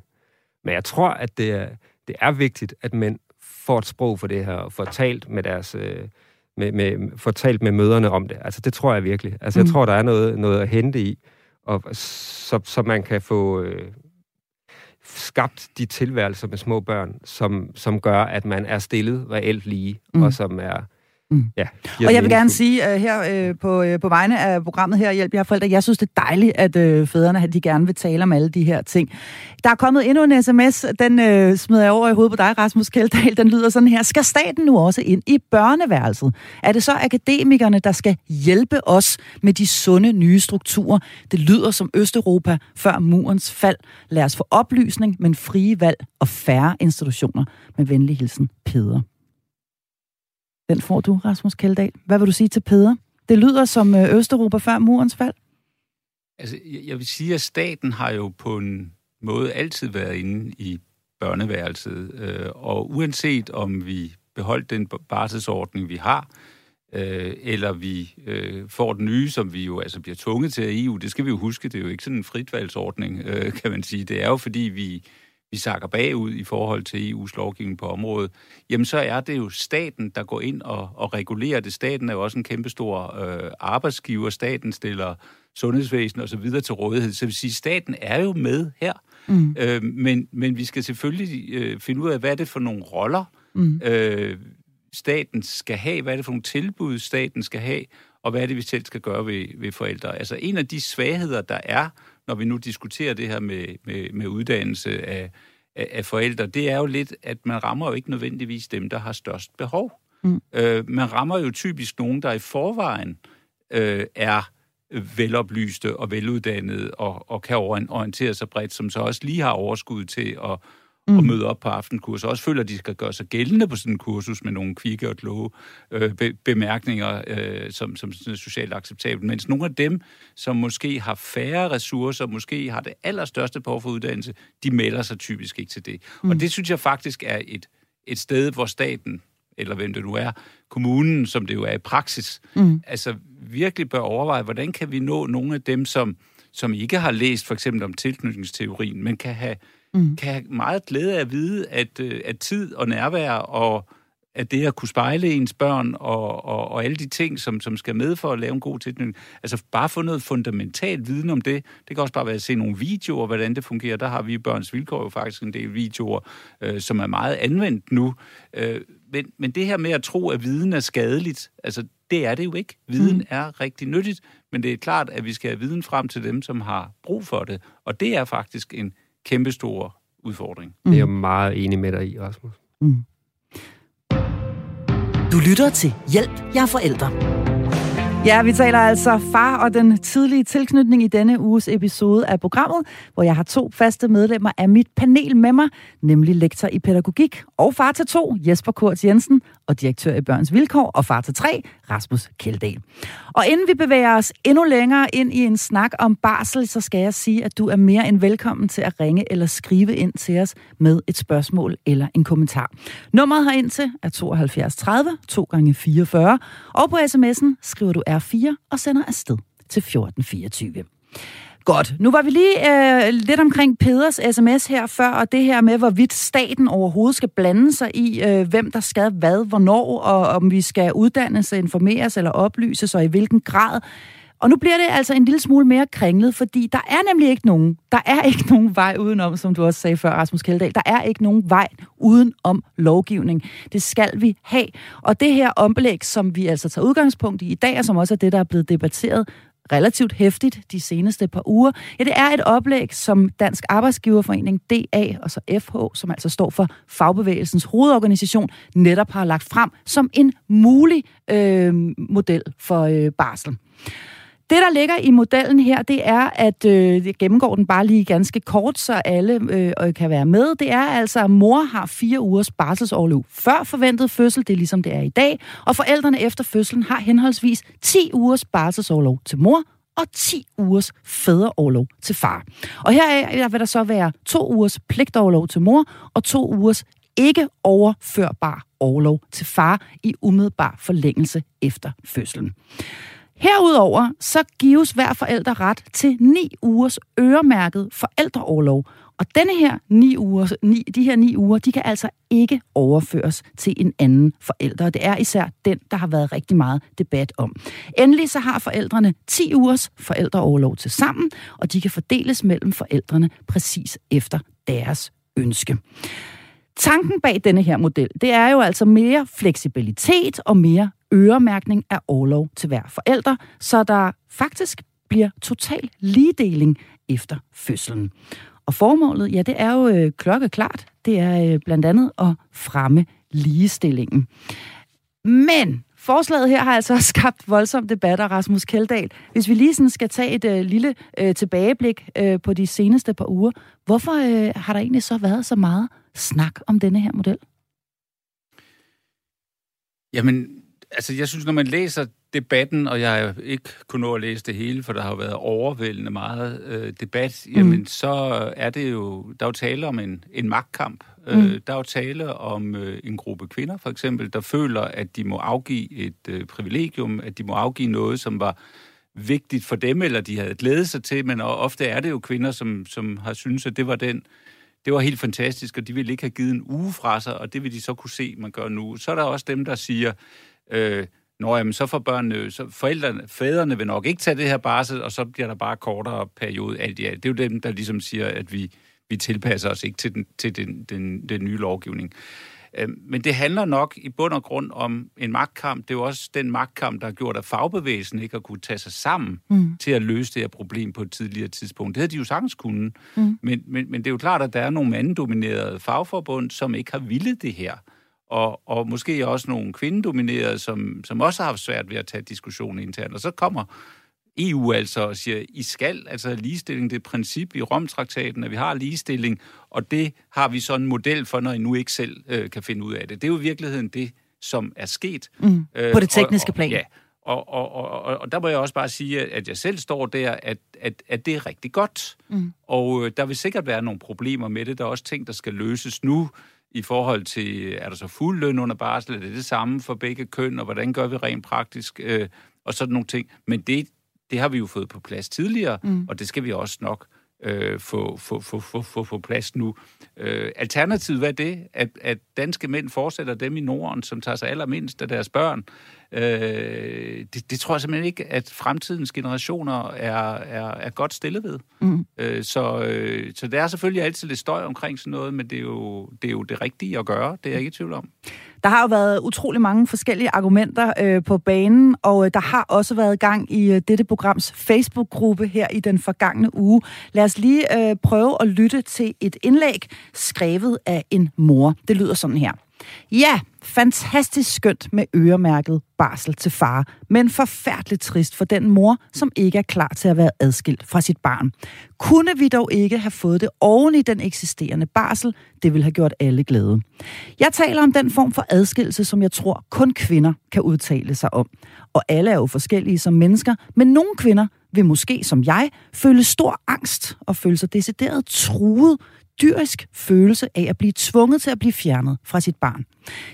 Men jeg tror, at det er, det er vigtigt, at mænd får et sprog for det her, og får talt med deres... Øh, med, med, får talt med møderne om det. Altså, det tror jeg virkelig. Altså, jeg mm. tror, der er noget, noget at hente i, og, så, så man kan få øh, skabt de tilværelser med små børn, som, som gør, at man er stillet reelt lige, mm. og som er Mm. Ja, og jeg vil gerne sige uh, her uh, på, uh, på vegne af programmet her, Hjælp jer forældre, jeg synes, det er dejligt, at uh, fædrene de gerne vil tale om alle de her ting. Der er kommet endnu en sms, den uh, smider jeg over i hovedet på dig, Rasmus Kjeldahl. Den lyder sådan her. Skal staten nu også ind i børneværelset? Er det så akademikerne, der skal hjælpe os med de sunde nye strukturer? Det lyder som Østeuropa før murens fald. Lad os få oplysning, men frie valg og færre institutioner. Med venlig hilsen, Peder. Den får du, Rasmus Kjeldahl. Hvad vil du sige til Peder? Det lyder som øh, Østeuropa før murens fald. Altså, jeg vil sige, at staten har jo på en måde altid været inde i børneværelset. Øh, og uanset om vi beholdt den barselsordning, vi har, øh, eller vi øh, får den nye, som vi jo altså bliver tvunget til af EU, det skal vi jo huske, det er jo ikke sådan en fritvalgsordning, øh, kan man sige. Det er jo fordi, vi vi sakker bagud i forhold til EU's lovgivning på området, jamen så er det jo staten, der går ind og, og regulerer det. Staten er jo også en kæmpestor øh, arbejdsgiver. Staten stiller sundhedsvæsen og så videre til rådighed. Så vil sige, staten er jo med her. Mm. Øh, men, men vi skal selvfølgelig øh, finde ud af, hvad er det for nogle roller, mm. øh, staten skal have, hvad er det for nogle tilbud, staten skal have, og hvad er det, vi selv skal gøre ved, ved forældre. Altså en af de svagheder, der er når vi nu diskuterer det her med, med, med uddannelse af, af, af forældre, det er jo lidt, at man rammer jo ikke nødvendigvis dem, der har størst behov. Mm. Øh, man rammer jo typisk nogen, der i forvejen øh, er veloplyste og veluddannede og, og kan orientere sig bredt, som så også lige har overskud til at, mm. og møde op på aftenkurs, og også føler, at de skal gøre sig gældende på sådan en kursus med nogle kvikke og kloge øh, be- bemærkninger, øh, som, som er socialt acceptabelt. Mens nogle af dem, som måske har færre ressourcer, måske har det allerstørste behov for uddannelse, de melder sig typisk ikke til det. Mm. Og det synes jeg faktisk er et, et sted, hvor staten, eller hvem det nu er, kommunen, som det jo er i praksis, mm. altså virkelig bør overveje, hvordan kan vi nå nogle af dem, som, som ikke har læst for eksempel om tilknytningsteorien, men kan have mm. kan have meget glæde af at vide, at, øh, at tid og nærvær og at det at kunne spejle ens børn og, og, og alle de ting, som, som skal med for at lave en god tilknytning. Altså bare få noget fundamentalt viden om det. Det kan også bare være at se nogle videoer, hvordan det fungerer. Der har vi i Børns Vilkår jo faktisk en del videoer, øh, som er meget anvendt nu. Øh, men, men det her med at tro, at viden er skadeligt, altså det er det jo ikke. Viden mm. er rigtig nyttigt, men det er klart, at vi skal have viden frem til dem, som har brug for det. Og det er faktisk en kæmpestor udfordring. Mm. Det er jeg meget enig med dig i, Rasmus. Mm. Du lytter til Hjælp, jeg er forældre. Ja, vi taler altså far og den tidlige tilknytning i denne uges episode af programmet, hvor jeg har to faste medlemmer af mit panel med mig, nemlig lektor i pædagogik og far til to, Jesper Kurt Jensen, og direktør i Børns Vilkår, og far til tre, Rasmus Kjeldahl. Og inden vi bevæger os endnu længere ind i en snak om barsel, så skal jeg sige, at du er mere end velkommen til at ringe eller skrive ind til os med et spørgsmål eller en kommentar. Nummeret herind til er 72 30 2 gange 44 og på sms'en skriver du R4 og sender afsted til 1424. Godt. Nu var vi lige øh, lidt omkring Peders sms her før, og det her med, hvorvidt staten overhovedet skal blande sig i, øh, hvem der skal hvad, hvornår, og om vi skal uddannes, informeres eller oplyses, og i hvilken grad. Og nu bliver det altså en lille smule mere kringlet, fordi der er nemlig ikke nogen, der er ikke nogen vej udenom, som du også sagde før, Rasmus Kjeldahl. Der er ikke nogen vej udenom lovgivning. Det skal vi have. Og det her ombelæg, som vi altså tager udgangspunkt i i dag, og som også er det, der er blevet debatteret relativt hæftigt de seneste par uger. Ja, det er et oplæg, som Dansk Arbejdsgiverforening, DA, og så FH, som altså står for Fagbevægelsens hovedorganisation, netop har lagt frem som en mulig øh, model for øh, barsel. Det, der ligger i modellen her, det er, at øh, jeg gennemgår den bare lige ganske kort, så alle øh, kan være med. Det er altså, at mor har fire ugers barselsårlov før forventet fødsel, det er ligesom det er i dag, og forældrene efter fødslen har henholdsvis 10 ugers barselsårlov til mor og 10 ugers fædreårlov til far. Og her vil der så være to ugers pligtårlov til mor og to ugers ikke overførbar overlov til far i umiddelbar forlængelse efter fødslen. Herudover så gives hver forælder ret til 9 ugers øremærket forældreårlov. Og denne her 9 uger, ni, de her 9 uger, de kan altså ikke overføres til en anden forælder. Det er især den, der har været rigtig meget debat om. Endelig så har forældrene 10 ugers forældreårlov til sammen, og de kan fordeles mellem forældrene præcis efter deres ønske. Tanken bag denne her model, det er jo altså mere fleksibilitet og mere øremærkning af overlov til hver forælder, så der faktisk bliver total ligedeling efter fødslen. Og formålet, ja, det er jo øh, klokkeklart. Det er øh, blandt andet at fremme ligestillingen. Men forslaget her har altså skabt voldsom debat og Rasmus Keldahl. Hvis vi lige sådan skal tage et øh, lille øh, tilbageblik øh, på de seneste par uger, hvorfor øh, har der egentlig så været så meget snak om denne her model? Jamen, altså jeg synes, når man læser debatten, og jeg ikke kunnet nå at læse det hele, for der har jo været overvældende meget øh, debat, mm. jamen så er det jo, der er jo tale om en, en magtkamp. Øh, mm. Øh, der er jo tale om øh, en gruppe kvinder, for eksempel, der føler, at de må afgive et øh, privilegium, at de må afgive noget, som var vigtigt for dem, eller de havde glædet sig til, men ofte er det jo kvinder, som, som har syntes, at det var den det var helt fantastisk, og de ville ikke have givet en uge fra sig, og det vil de så kunne se, man gør nu. Så er der også dem, der siger, øh, Nå, jamen, så får børnene, så forældrene, fædrene vil nok ikke tage det her barsel, og så bliver der bare kortere periode alt i alt. Det er jo dem, der ligesom siger, at vi, vi tilpasser os ikke til den, til den, den, den nye lovgivning. Øh, men det handler nok i bund og grund om en magtkamp. Det er jo også den magtkamp, der har gjort, at fagbevægelsen ikke har kunne tage sig sammen mm. til at løse det her problem på et tidligere tidspunkt. Det havde de jo sagtens kunne. Mm. Men, men, men det er jo klart, at der er nogle mandedominerede fagforbund, som ikke har villet det her og, og måske også nogle kvindedominerede, som, som også har haft svært ved at tage diskussionen internt. Og så kommer EU altså og siger, I skal, altså ligestilling, det er et princip i Romtraktaten, at vi har ligestilling, og det har vi så en model for, når I nu ikke selv øh, kan finde ud af det. Det er jo i virkeligheden det, som er sket. Mm, øh, på det tekniske plan. Og, ja, og, og, og, og, og der må jeg også bare sige, at jeg selv står der, at, at, at det er rigtig godt. Mm. Og øh, der vil sikkert være nogle problemer med det. Der er også ting, der skal løses nu i forhold til, er der så fuld løn under barsel, er det det samme for begge køn, og hvordan gør vi rent praktisk, øh, og sådan nogle ting. Men det, det har vi jo fået på plads tidligere, mm. og det skal vi også nok øh, få, få, få, få, få, få plads nu. Øh, alternativet, hvad er det? At, at danske mænd fortsætter dem i Norden, som tager sig allermindst af deres børn. Øh, det, det tror jeg simpelthen ikke, at fremtidens generationer er, er, er godt stillet ved. Mm. Øh, så, øh, så der er selvfølgelig altid lidt støj omkring sådan noget, men det er jo det, er jo det rigtige at gøre. Det er jeg ikke i tvivl om. Der har jo været utrolig mange forskellige argumenter øh, på banen, og øh, der har også været gang i øh, dette programs Facebook-gruppe her i den forgangne uge. Lad os lige øh, prøve at lytte til et indlæg skrevet af en mor. Det lyder sådan her. Ja, fantastisk skønt med øremærket barsel til far, men forfærdeligt trist for den mor, som ikke er klar til at være adskilt fra sit barn. Kunne vi dog ikke have fået det oven i den eksisterende barsel, det ville have gjort alle glade. Jeg taler om den form for adskillelse, som jeg tror kun kvinder kan udtale sig om. Og alle er jo forskellige som mennesker, men nogle kvinder vil måske som jeg føle stor angst og føle sig decideret truet, dyrisk følelse af at blive tvunget til at blive fjernet fra sit barn.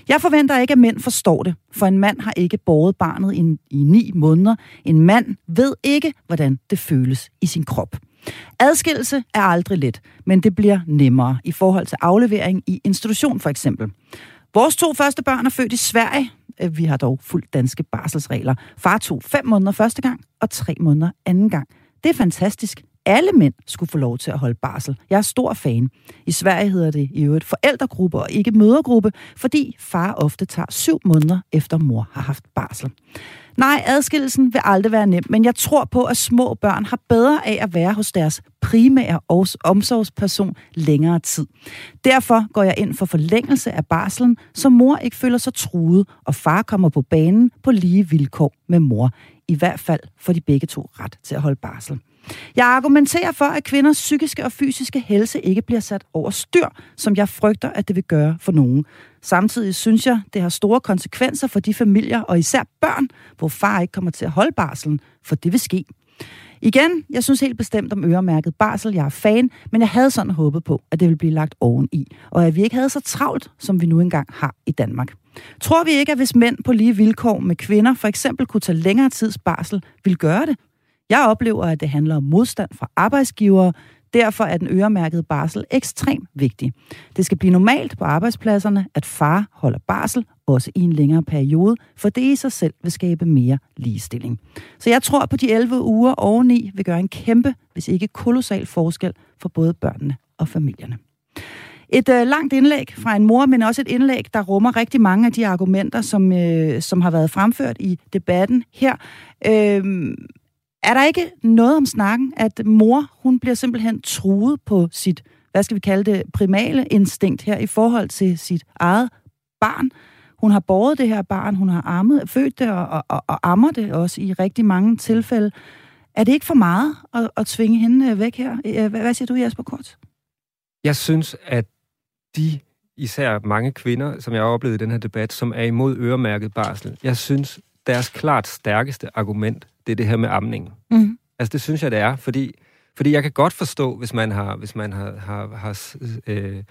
Jeg forventer ikke, at mænd forstår det, for en mand har ikke båret barnet i, i ni måneder. En mand ved ikke, hvordan det føles i sin krop. Adskillelse er aldrig let, men det bliver nemmere i forhold til aflevering i institution for eksempel. Vores to første børn er født i Sverige. Øh, vi har dog fuldt danske barselsregler. Far tog fem måneder første gang og tre måneder anden gang. Det er fantastisk, alle mænd skulle få lov til at holde barsel. Jeg er stor fan. I Sverige hedder det i øvrigt forældregruppe og ikke mødergruppe, fordi far ofte tager syv måneder efter mor har haft barsel. Nej, adskillelsen vil aldrig være nem, men jeg tror på, at små børn har bedre af at være hos deres primære omsorgsperson længere tid. Derfor går jeg ind for forlængelse af barselen, så mor ikke føler sig truet, og far kommer på banen på lige vilkår med mor. I hvert fald får de begge to ret til at holde barsel. Jeg argumenterer for, at kvinders psykiske og fysiske helse ikke bliver sat over styr, som jeg frygter, at det vil gøre for nogen. Samtidig synes jeg, det har store konsekvenser for de familier, og især børn, hvor far ikke kommer til at holde barselen, for det vil ske. Igen, jeg synes helt bestemt om øremærket barsel. Jeg er fan, men jeg havde sådan håbet på, at det ville blive lagt oveni, og at vi ikke havde så travlt, som vi nu engang har i Danmark. Tror vi ikke, at hvis mænd på lige vilkår med kvinder for eksempel kunne tage længere tids barsel, vil gøre det? Jeg oplever, at det handler om modstand fra arbejdsgivere. Derfor er den øremærkede barsel ekstremt vigtig. Det skal blive normalt på arbejdspladserne, at far holder barsel, også i en længere periode, for det i sig selv vil skabe mere ligestilling. Så jeg tror på de 11 uger oveni vil gøre en kæmpe, hvis ikke kolossal forskel for både børnene og familierne. Et øh, langt indlæg fra en mor, men også et indlæg, der rummer rigtig mange af de argumenter, som, øh, som har været fremført i debatten her. Øh, er der ikke noget om snakken, at mor, hun bliver simpelthen truet på sit, hvad skal vi kalde det, primale instinkt her i forhold til sit eget barn? Hun har båret det her barn, hun har ammet, født det og, og, og ammer det også i rigtig mange tilfælde. Er det ikke for meget at, at tvinge hende øh, væk her? Øh, hvad, hvad siger du, Jasper Kort? Jeg synes, at de især mange kvinder, som jeg har oplevet i den her debat, som er imod øremærket barsel, jeg synes, deres klart stærkeste argument, det er det her med amningen. Mm. Altså det synes jeg, det er, fordi, fordi jeg kan godt forstå, hvis man har, hvis man har, har, har øh,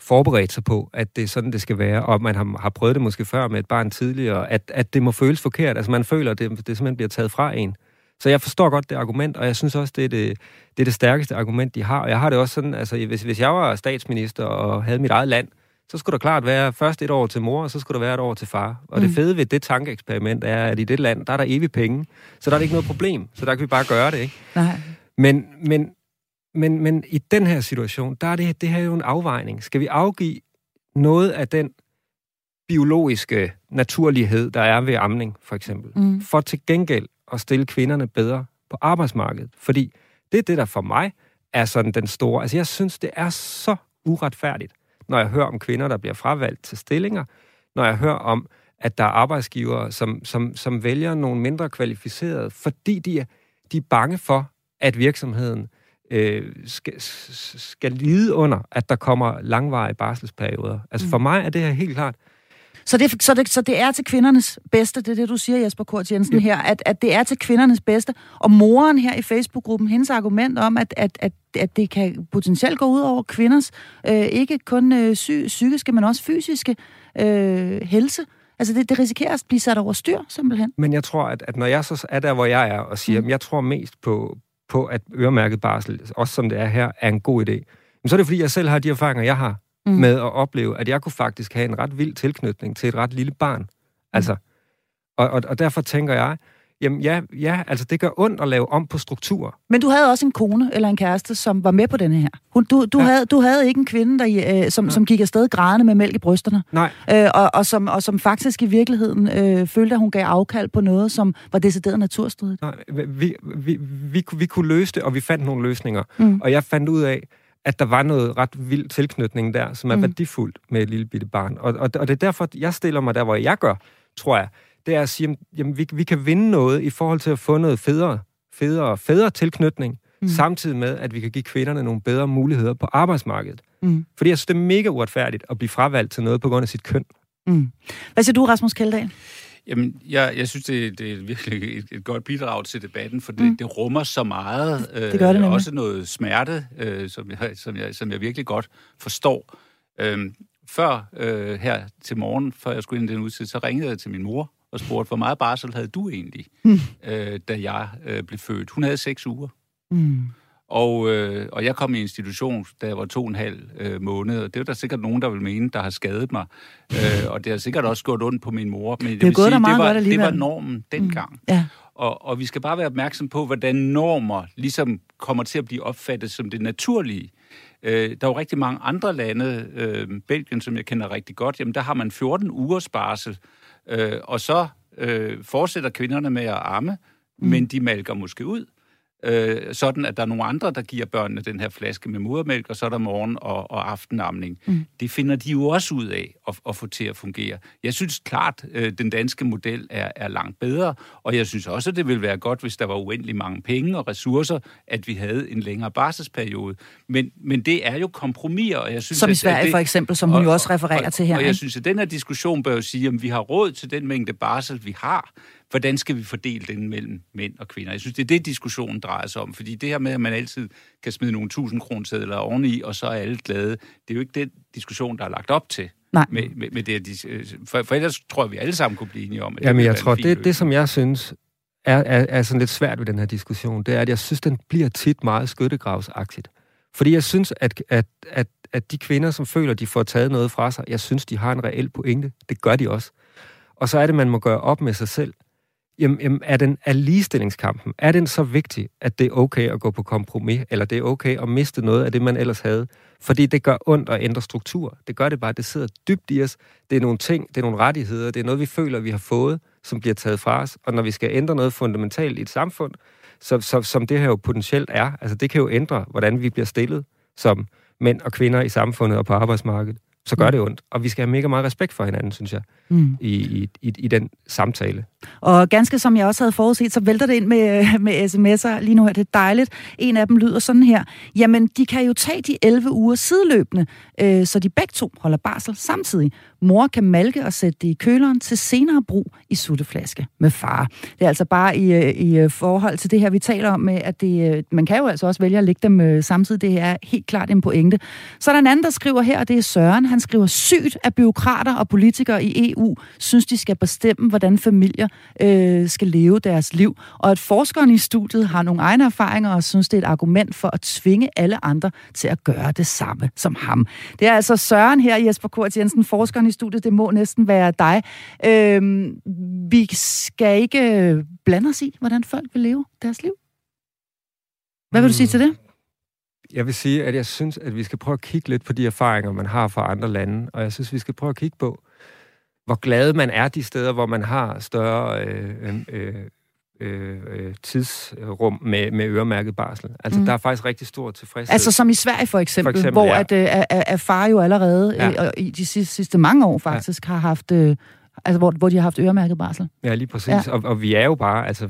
forberedt sig på, at det er sådan, det skal være, og man har, har prøvet det måske før med et barn tidligere, at, at det må føles forkert. Altså man føler, at det, det simpelthen bliver taget fra en. Så jeg forstår godt det argument, og jeg synes også, det er det, det er det stærkeste argument, de har. Og jeg har det også sådan, altså hvis, hvis jeg var statsminister og havde mit eget land, så skulle der klart være først et år til mor, og så skulle der være et år til far. Og mm. det fede ved det tankeeksperiment er, at i det land, der er der evig penge, så der er det ikke noget problem. Så der kan vi bare gøre det, ikke? Nej. Men, men, men, men i den her situation, der er det, det her jo en afvejning. Skal vi afgive noget af den biologiske naturlighed, der er ved amning, for eksempel, mm. for til gengæld at stille kvinderne bedre på arbejdsmarkedet? Fordi det er det, der for mig er sådan den store... Altså, jeg synes, det er så uretfærdigt, når jeg hører om kvinder, der bliver fravalgt til stillinger, når jeg hører om, at der er arbejdsgivere, som, som, som vælger nogle mindre kvalificerede, fordi de er, de er bange for, at virksomheden øh, skal, skal lide under, at der kommer langvarige barselsperioder. Altså for mm. mig er det her helt klart så det, så, det, så det er til kvindernes bedste, det er det, du siger, Jesper Kort Jensen, ja. her, at, at det er til kvindernes bedste. Og moren her i Facebook-gruppen, hendes argument om, at, at, at, at det kan potentielt gå ud over kvinders, øh, ikke kun øh, psy- psykiske, men også fysiske øh, helse. Altså det, det risikerer at blive sat over styr, simpelthen. Men jeg tror, at, at når jeg så er der, hvor jeg er, og siger, mm. at jeg tror mest på, på, at øremærket barsel, også som det er her, er en god idé, men så er det, fordi jeg selv har de erfaringer, jeg har mm. med at opleve, at jeg kunne faktisk have en ret vild tilknytning til et ret lille barn. Mm. Altså, og, og, og derfor tænker jeg, jamen ja, ja, altså det gør ondt at lave om på struktur. Men du havde også en kone eller en kæreste, som var med på denne her. Hun, du, du, ja. havde, du havde ikke en kvinde, der, øh, som, ja. som gik afsted grædende med mælk i brysterne. Nej. Øh, og, og, som, og som faktisk i virkeligheden øh, følte, at hun gav afkald på noget, som var decideret naturstridigt. Nej, vi, vi, vi, vi, vi kunne løse det, og vi fandt nogle løsninger. Mm. Og jeg fandt ud af, at der var noget ret vild tilknytning der, som er mm. værdifuldt med et lille bitte barn. Og, og, og det er derfor, jeg stiller mig der, hvor jeg gør, tror jeg. Det er at sige, jamen, vi, vi kan vinde noget i forhold til at få noget federe, federe, federe tilknytning, mm. samtidig med, at vi kan give kvinderne nogle bedre muligheder på arbejdsmarkedet. Mm. Fordi jeg synes, det er mega uretfærdigt at blive fravalgt til noget på grund af sit køn. Mm. Hvad siger du, Rasmus Kjeldahl? Jamen, jeg, jeg synes, det, det er virkelig et, et godt bidrag til debatten, for det, mm. det rummer så meget. Øh, det gør det nemlig. Også noget smerte, øh, som, jeg, som, jeg, som jeg virkelig godt forstår. Øh, før øh, her til morgen, før jeg skulle ind i den udsigt, så ringede jeg til min mor og spurgte, hvor meget barsel havde du egentlig, mm. øh, da jeg øh, blev født? Hun havde seks uger. Mm. Og, øh, og jeg kom i institution, da jeg var to og en halv øh, måned, og det er der sikkert nogen, der vil mene, der har skadet mig. Øh, og det har sikkert også gået ondt på min mor. Men det, det, sige, det, var, det var normen dengang. Mm. Ja. Og, og vi skal bare være opmærksom på, hvordan normer ligesom kommer til at blive opfattet som det naturlige. Øh, der er jo rigtig mange andre lande, øh, Belgien, som jeg kender rigtig godt, jamen der har man 14 ugers barsel, øh, og så øh, fortsætter kvinderne med at arme, mm. men de malker måske ud øh, sådan at der er nogle andre, der giver børnene den her flaske med modermælk, og så er der morgen- og, og aftenamning. Mm. Det finder de jo også ud af at, at få til at fungere. Jeg synes klart, øh, den danske model er, er langt bedre, og jeg synes også, at det ville være godt, hvis der var uendelig mange penge og ressourcer, at vi havde en længere barselsperiode. Men, men det er jo kompromis, og jeg synes... Som i Sverige det, for eksempel, som hun og, jo også refererer og, til her. Og jeg synes, at den her diskussion bør jo sige, at vi har råd til den mængde barsel, vi har, hvordan skal vi fordele den mellem mænd og kvinder? Jeg synes, det er det, diskussionen drejer sig om. Fordi det her med, at man altid kan smide nogle tusind kroner oveni, og så er alle glade, det er jo ikke den diskussion, der er lagt op til. Nej. Med, med, med det, for, for ellers tror jeg, vi alle sammen kunne blive enige om, at Jamen, jeg tror, det, det, som jeg synes er, er, er sådan lidt svært ved den her diskussion, det er, at jeg synes, den bliver tit meget skyttegravsagtigt. Fordi jeg synes, at, at, at, at de kvinder, som føler, de får taget noget fra sig, jeg synes, de har en reel pointe. Det gør de også. Og så er det, man må gøre op med sig selv jamen, jamen er, den, er ligestillingskampen, er den så vigtig, at det er okay at gå på kompromis, eller det er okay at miste noget af det, man ellers havde? Fordi det gør ondt at ændre struktur. Det gør det bare, det sidder dybt i os. Det er nogle ting, det er nogle rettigheder, det er noget, vi føler, vi har fået, som bliver taget fra os. Og når vi skal ændre noget fundamentalt i et samfund, så, så, som det her jo potentielt er, altså det kan jo ændre, hvordan vi bliver stillet som mænd og kvinder i samfundet og på arbejdsmarkedet så gør mm. det ondt. Og vi skal have mega meget respekt for hinanden, synes jeg, mm. i, i, i, i den samtale. Og ganske som jeg også havde forudset, så vælter det ind med, med sms'er lige nu her. Det er dejligt. En af dem lyder sådan her. Jamen, de kan jo tage de 11 uger sideløbende, øh, så de begge to holder barsel samtidig. Mor kan malke og sætte det i køleren til senere brug i sutteflaske med far. Det er altså bare i, øh, i øh, forhold til det her, vi taler om, med, at det, øh, man kan jo altså også vælge at lægge dem samtidig. Det er helt klart en pointe. Så er der en anden, der skriver her, og det er Søren. Han skriver, sygt at byråkrater og politikere i EU synes, de skal bestemme, hvordan familier øh, skal leve deres liv. Og at forskerne i studiet har nogle egne erfaringer og synes, det er et argument for at tvinge alle andre til at gøre det samme som ham. Det er altså Søren her, Jesper Kort Jensen, forskeren i studiet. Det må næsten være dig. Øh, vi skal ikke blande os i, hvordan folk vil leve deres liv. Hvad vil du sige til det? Jeg vil sige, at jeg synes, at vi skal prøve at kigge lidt på de erfaringer, man har fra andre lande, og jeg synes, vi skal prøve at kigge på, hvor glad man er de steder, hvor man har større øh, øh, øh, øh, tidsrum med, med øremærket barsel. Altså, mm. der er faktisk rigtig stor tilfredshed. Altså, som i Sverige for eksempel, for eksempel hvor ja. at, øh, at, at far jo allerede ja. øh, i de sidste, sidste mange år faktisk ja. har haft... Øh, altså, hvor, hvor de har haft øremærket barsel. Ja, lige præcis. Ja. Og, og vi er jo bare... Altså,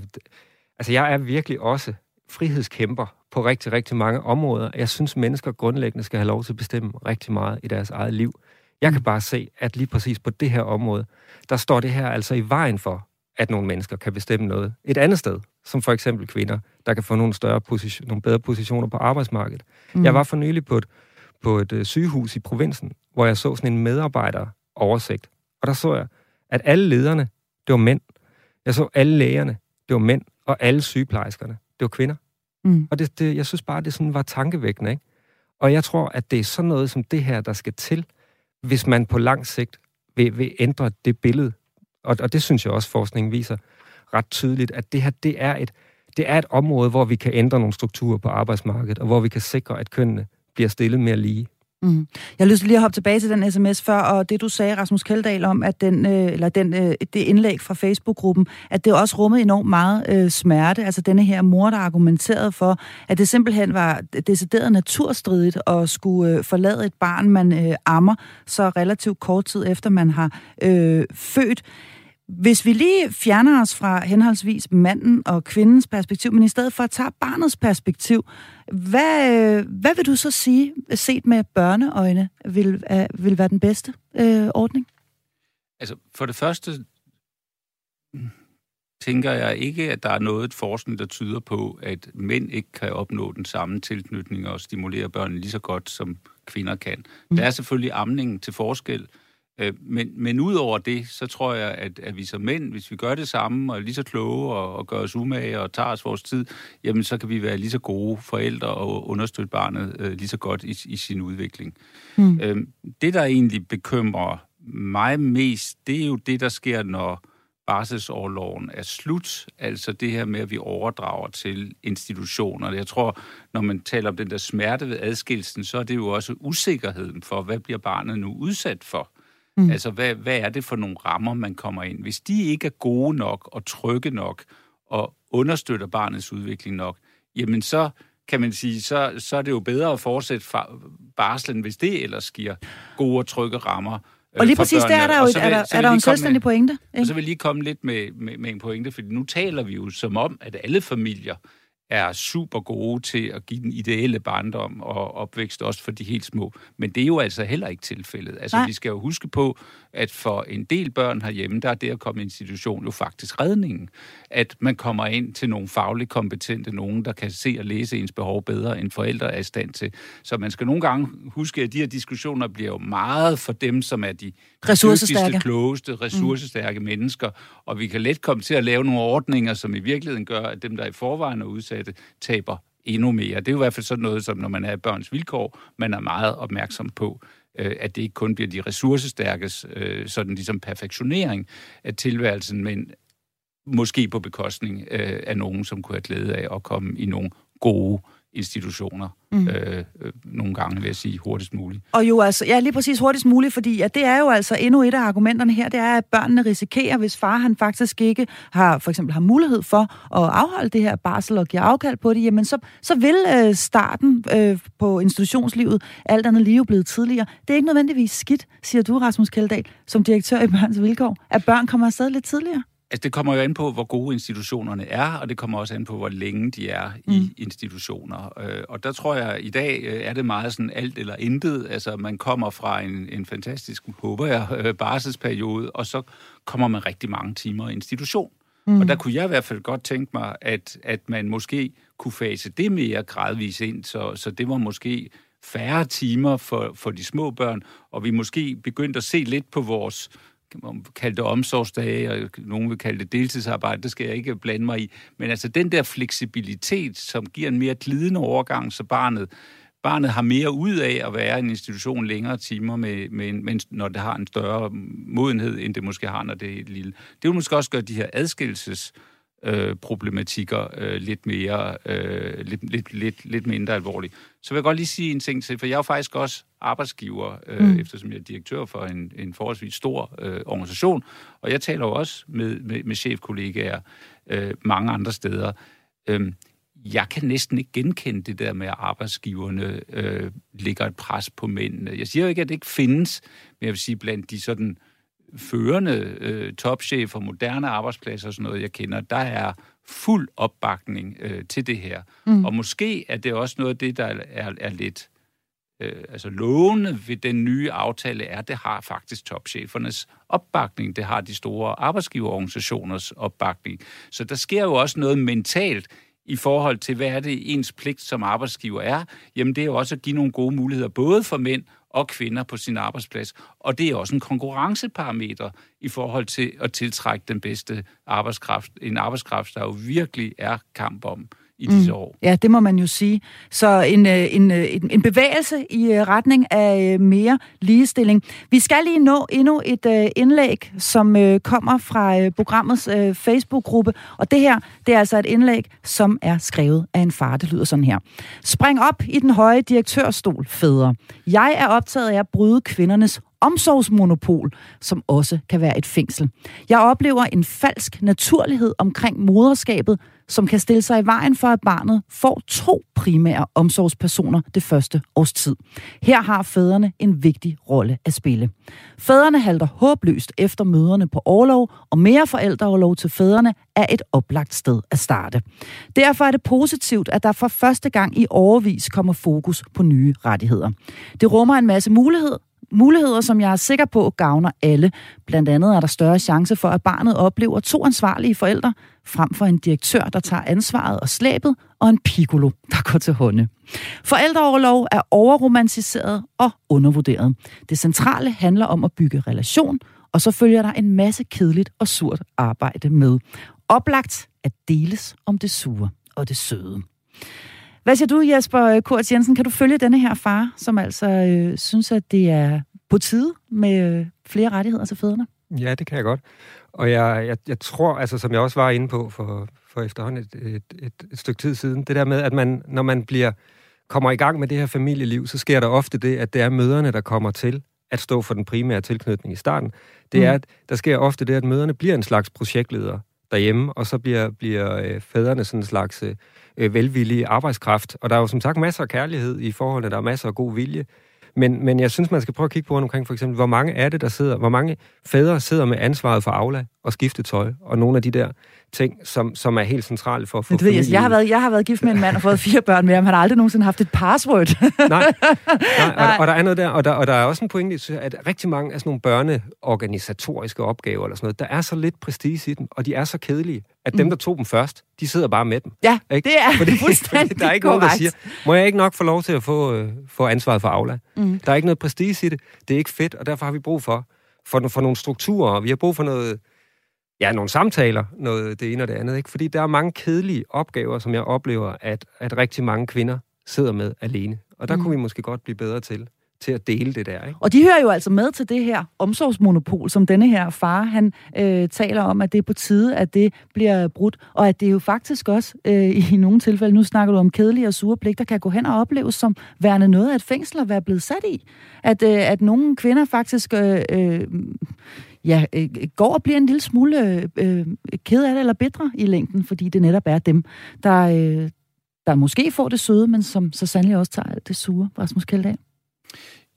altså, jeg er virkelig også frihedskæmper på rigtig, rigtig mange områder. Jeg synes, mennesker grundlæggende skal have lov til at bestemme rigtig meget i deres eget liv. Jeg kan bare se, at lige præcis på det her område, der står det her altså i vejen for, at nogle mennesker kan bestemme noget. Et andet sted, som for eksempel kvinder, der kan få nogle, større position, nogle bedre positioner på arbejdsmarkedet. Mm. Jeg var for nylig på et, på et uh, sygehus i provinsen, hvor jeg så sådan en medarbejderoversigt. Og der så jeg, at alle lederne, det var mænd. Jeg så alle lægerne, det var mænd. Og alle sygeplejerskerne, det var kvinder. Mm. Og det, det, jeg synes bare, det sådan var tankevækkende. Ikke? Og jeg tror, at det er sådan noget som det her, der skal til, hvis man på lang sigt vil, vil ændre det billede. Og, og det synes jeg også, forskningen viser ret tydeligt, at det her, det er et, det er et område, hvor vi kan ændre nogle strukturer på arbejdsmarkedet, og hvor vi kan sikre, at kønnene bliver stillet mere lige. Mm. Jeg har lyst til lige at hoppe tilbage til den sms før, og det du sagde, Rasmus Keldahl, om at den, øh, eller den, øh, det indlæg fra Facebook-gruppen, at det også rummede enormt meget øh, smerte. Altså denne her mor, der argumenterede for, at det simpelthen var decideret naturstridigt at skulle øh, forlade et barn, man øh, ammer, så relativt kort tid efter man har øh, født. Hvis vi lige fjerner os fra henholdsvis manden og kvindens perspektiv, men i stedet for at tage barnets perspektiv, hvad, hvad vil du så sige, set med børneøjne, vil, vil være den bedste øh, ordning? Altså, for det første tænker jeg ikke, at der er noget forskning, der tyder på, at mænd ikke kan opnå den samme tilknytning og stimulere børnene lige så godt, som kvinder kan. Mm. Der er selvfølgelig amningen til forskel, Øh, men, men ud over det, så tror jeg, at, at vi som mænd, hvis vi gør det samme, og er lige så kloge, og, og gør os umage, og tager os vores tid, jamen så kan vi være lige så gode forældre og understøtte barnet øh, lige så godt i, i sin udvikling. Mm. Øh, det, der egentlig bekymrer mig mest, det er jo det, der sker, når barselsårloven er slut, altså det her med, at vi overdrager til institutioner. Jeg tror, når man taler om den der smerte ved adskillelsen, så er det jo også usikkerheden for, hvad bliver barnet nu udsat for. Mm. Altså, hvad, hvad er det for nogle rammer, man kommer ind? Hvis de ikke er gode nok og trygge nok og understøtter barnets udvikling nok, jamen så kan man sige, så, så er det jo bedre at fortsætte barslen, hvis det ellers giver gode og trygge rammer. Og lige præcis der er der jo, vil, er der, er der en selvstændig pointe. Ikke? Og så vil jeg lige komme lidt med, med, med en pointe, for nu taler vi jo som om, at alle familier er super gode til at give den ideelle barndom og opvækst også for de helt små. Men det er jo altså heller ikke tilfældet. Altså, Nej. vi skal jo huske på, at for en del børn herhjemme, der er det at komme i institution jo faktisk redningen. At man kommer ind til nogle fagligt kompetente, nogen, der kan se og læse ens behov bedre, end forældre er i stand til. Så man skal nogle gange huske, at de her diskussioner bliver jo meget for dem, som er de ressourcestærke, klogeste, ressourcestærke mm. mennesker. Og vi kan let komme til at lave nogle ordninger, som i virkeligheden gør, at dem, der i forvejen er udsatte, taber endnu mere. Det er jo i hvert fald sådan noget, som når man er i børns vilkår, man er meget opmærksom på øh, at det ikke kun bliver de ressourcestærkes øh, sådan ligesom perfektionering af tilværelsen, men måske på bekostning øh, af nogen, som kunne have glæde af at komme i nogle gode institutioner. Mm. Øh, øh, nogle gange, vil jeg sige, hurtigst muligt. Og jo altså, ja, lige præcis hurtigst muligt, fordi at det er jo altså endnu et af argumenterne her, det er, at børnene risikerer, hvis far han faktisk ikke har, for eksempel har mulighed for at afholde det her barsel og give afkald på det, jamen så, så vil øh, starten øh, på institutionslivet alt andet lige blevet tidligere. Det er ikke nødvendigvis skidt, siger du, Rasmus Kjeldahl, som direktør i Børns Vilkår, at børn kommer afsted lidt tidligere. Altså, det kommer jo an på, hvor gode institutionerne er, og det kommer også an på, hvor længe de er mm. i institutioner. Øh, og der tror jeg, i dag øh, er det meget sådan alt eller intet. Altså, man kommer fra en, en fantastisk, håber jeg, øh, barselsperiode, og så kommer man rigtig mange timer i institution. Mm. Og der kunne jeg i hvert fald godt tænke mig, at, at man måske kunne fase det mere gradvist ind, så, så det var måske færre timer for, for de små børn, og vi måske begyndte at se lidt på vores man kalde det omsorgsdage, og nogen vil kalde det deltidsarbejde, det skal jeg ikke blande mig i. Men altså den der fleksibilitet, som giver en mere glidende overgang, så barnet, barnet har mere ud af at være i en institution længere timer, med, med, med, når det har en større modenhed, end det måske har, når det er helt lille. Det vil måske også gøre de her adskillelses øh, problematikker øh, lidt mere, øh, lidt, lidt, lidt, lidt mindre alvorlige. Så vil jeg godt lige sige en ting til, for jeg er faktisk også arbejdsgiver, øh, mm. eftersom jeg er direktør for en, en forholdsvis stor øh, organisation, og jeg taler jo også med, med, med chefkollegaer øh, mange andre steder. Øh, jeg kan næsten ikke genkende det der med, at arbejdsgiverne øh, lægger et pres på mændene. Jeg siger jo ikke, at det ikke findes, men jeg vil sige, blandt de sådan førende øh, topchefer, moderne arbejdspladser og sådan noget, jeg kender, der er fuld opbakning øh, til det her. Mm. Og måske er det også noget af det, der er, er lidt øh, altså lovende ved den nye aftale, er, at det har faktisk topchefernes opbakning. Det har de store arbejdsgiverorganisationers opbakning. Så der sker jo også noget mentalt i forhold til, hvad er det ens pligt som arbejdsgiver er. Jamen det er jo også at give nogle gode muligheder, både for mænd og kvinder på sin arbejdsplads. Og det er også en konkurrenceparameter i forhold til at tiltrække den bedste arbejdskraft. En arbejdskraft, der jo virkelig er kamp om i disse mm. år. Ja, det må man jo sige. Så en, øh, en, øh, en, en bevægelse i øh, retning af mere ligestilling. Vi skal lige nå endnu et indlæg, som kommer fra programmets Facebook-gruppe, og det her, det er altså et indlæg, som er skrevet af en far. Det lyder sådan her. Spring op i den høje direktørstol, fædre. Jeg er optaget af at bryde kvindernes omsorgsmonopol, som også kan være et fængsel. Jeg oplever en falsk naturlighed omkring moderskabet, som kan stille sig i vejen for, at barnet får to primære omsorgspersoner det første års tid. Her har fædrene en vigtig rolle at spille. Fædrene halter håbløst efter møderne på overlov, og mere forældreoverlov til fædrene er et oplagt sted at starte. Derfor er det positivt, at der for første gang i overvis kommer fokus på nye rettigheder. Det rummer en masse mulighed, muligheder, som jeg er sikker på gavner alle. Blandt andet er der større chance for, at barnet oplever to ansvarlige forældre, frem for en direktør, der tager ansvaret og slæbet, og en piccolo, der går til hunde. Forældreoverlov er overromantiseret og undervurderet. Det centrale handler om at bygge relation, og så følger der en masse kedeligt og surt arbejde med. Oplagt at deles om det sure og det søde. Hvad siger du, Jesper Kurt Jensen? Kan du følge denne her far, som altså øh, synes, at det er på tide med øh, flere rettigheder til fædrene? Ja, det kan jeg godt. Og jeg, jeg, jeg tror, altså som jeg også var inde på for, for efterhånden et, et, et, et stykke tid siden, det der med, at man, når man bliver kommer i gang med det her familieliv, så sker der ofte det, at det er møderne, der kommer til at stå for den primære tilknytning i starten. Det er, mm. at der sker ofte det, at møderne bliver en slags projektleder derhjemme, og så bliver, bliver øh, fædrene sådan en slags øh, øh, velvillig arbejdskraft. Og der er jo som sagt masser af kærlighed i forholdet, der er masser af god vilje. Men, men jeg synes, man skal prøve at kigge på omkring for eksempel, hvor mange er det, der sidder, hvor mange fædre sidder med ansvaret for Aula og skifte tøj, og nogle af de der ting, som, som er helt centrale for at få ved, jeg, jeg, har været, jeg har været gift med en mand og fået fire børn med ham. Han har aldrig nogensinde haft et password. nej, nej, og, og der er noget der, og der, og der er også en pointe, at rigtig mange af sådan nogle børneorganisatoriske opgaver, eller sådan noget, der er så lidt prestige i dem, og de er så kedelige, at dem, mm. der tog dem først, de sidder bare med dem. Ja, ikke? det er fordi, fuldstændig Der er ikke korrekt. nogen, der siger, må jeg ikke nok få lov til at få, øh, få ansvaret for Aula? Mm. Der er ikke noget prestige i det. Det er ikke fedt, og derfor har vi brug for, for, for nogle strukturer. Vi har brug for noget, ja, nogle samtaler, noget det ene og det andet. Ikke? Fordi der er mange kedelige opgaver, som jeg oplever, at, at rigtig mange kvinder sidder med alene. Og der mm. kunne vi måske godt blive bedre til. til at dele det der. Ikke? Og de hører jo altså med til det her omsorgsmonopol, som denne her far, han øh, taler om, at det er på tide, at det bliver brudt, og at det jo faktisk også øh, i nogle tilfælde, nu snakker du om kedelige og sure pligter, kan gå hen og opleves som værende noget af et fængsel at være blevet sat i. At, øh, at nogle kvinder faktisk øh, øh, ja, øh, går og bliver en lille smule øh, ked af det eller bedre i længden, fordi det netop er dem, der, øh, der måske får det søde, men som så sandelig også tager det sure. Rasmus Kjeldahl.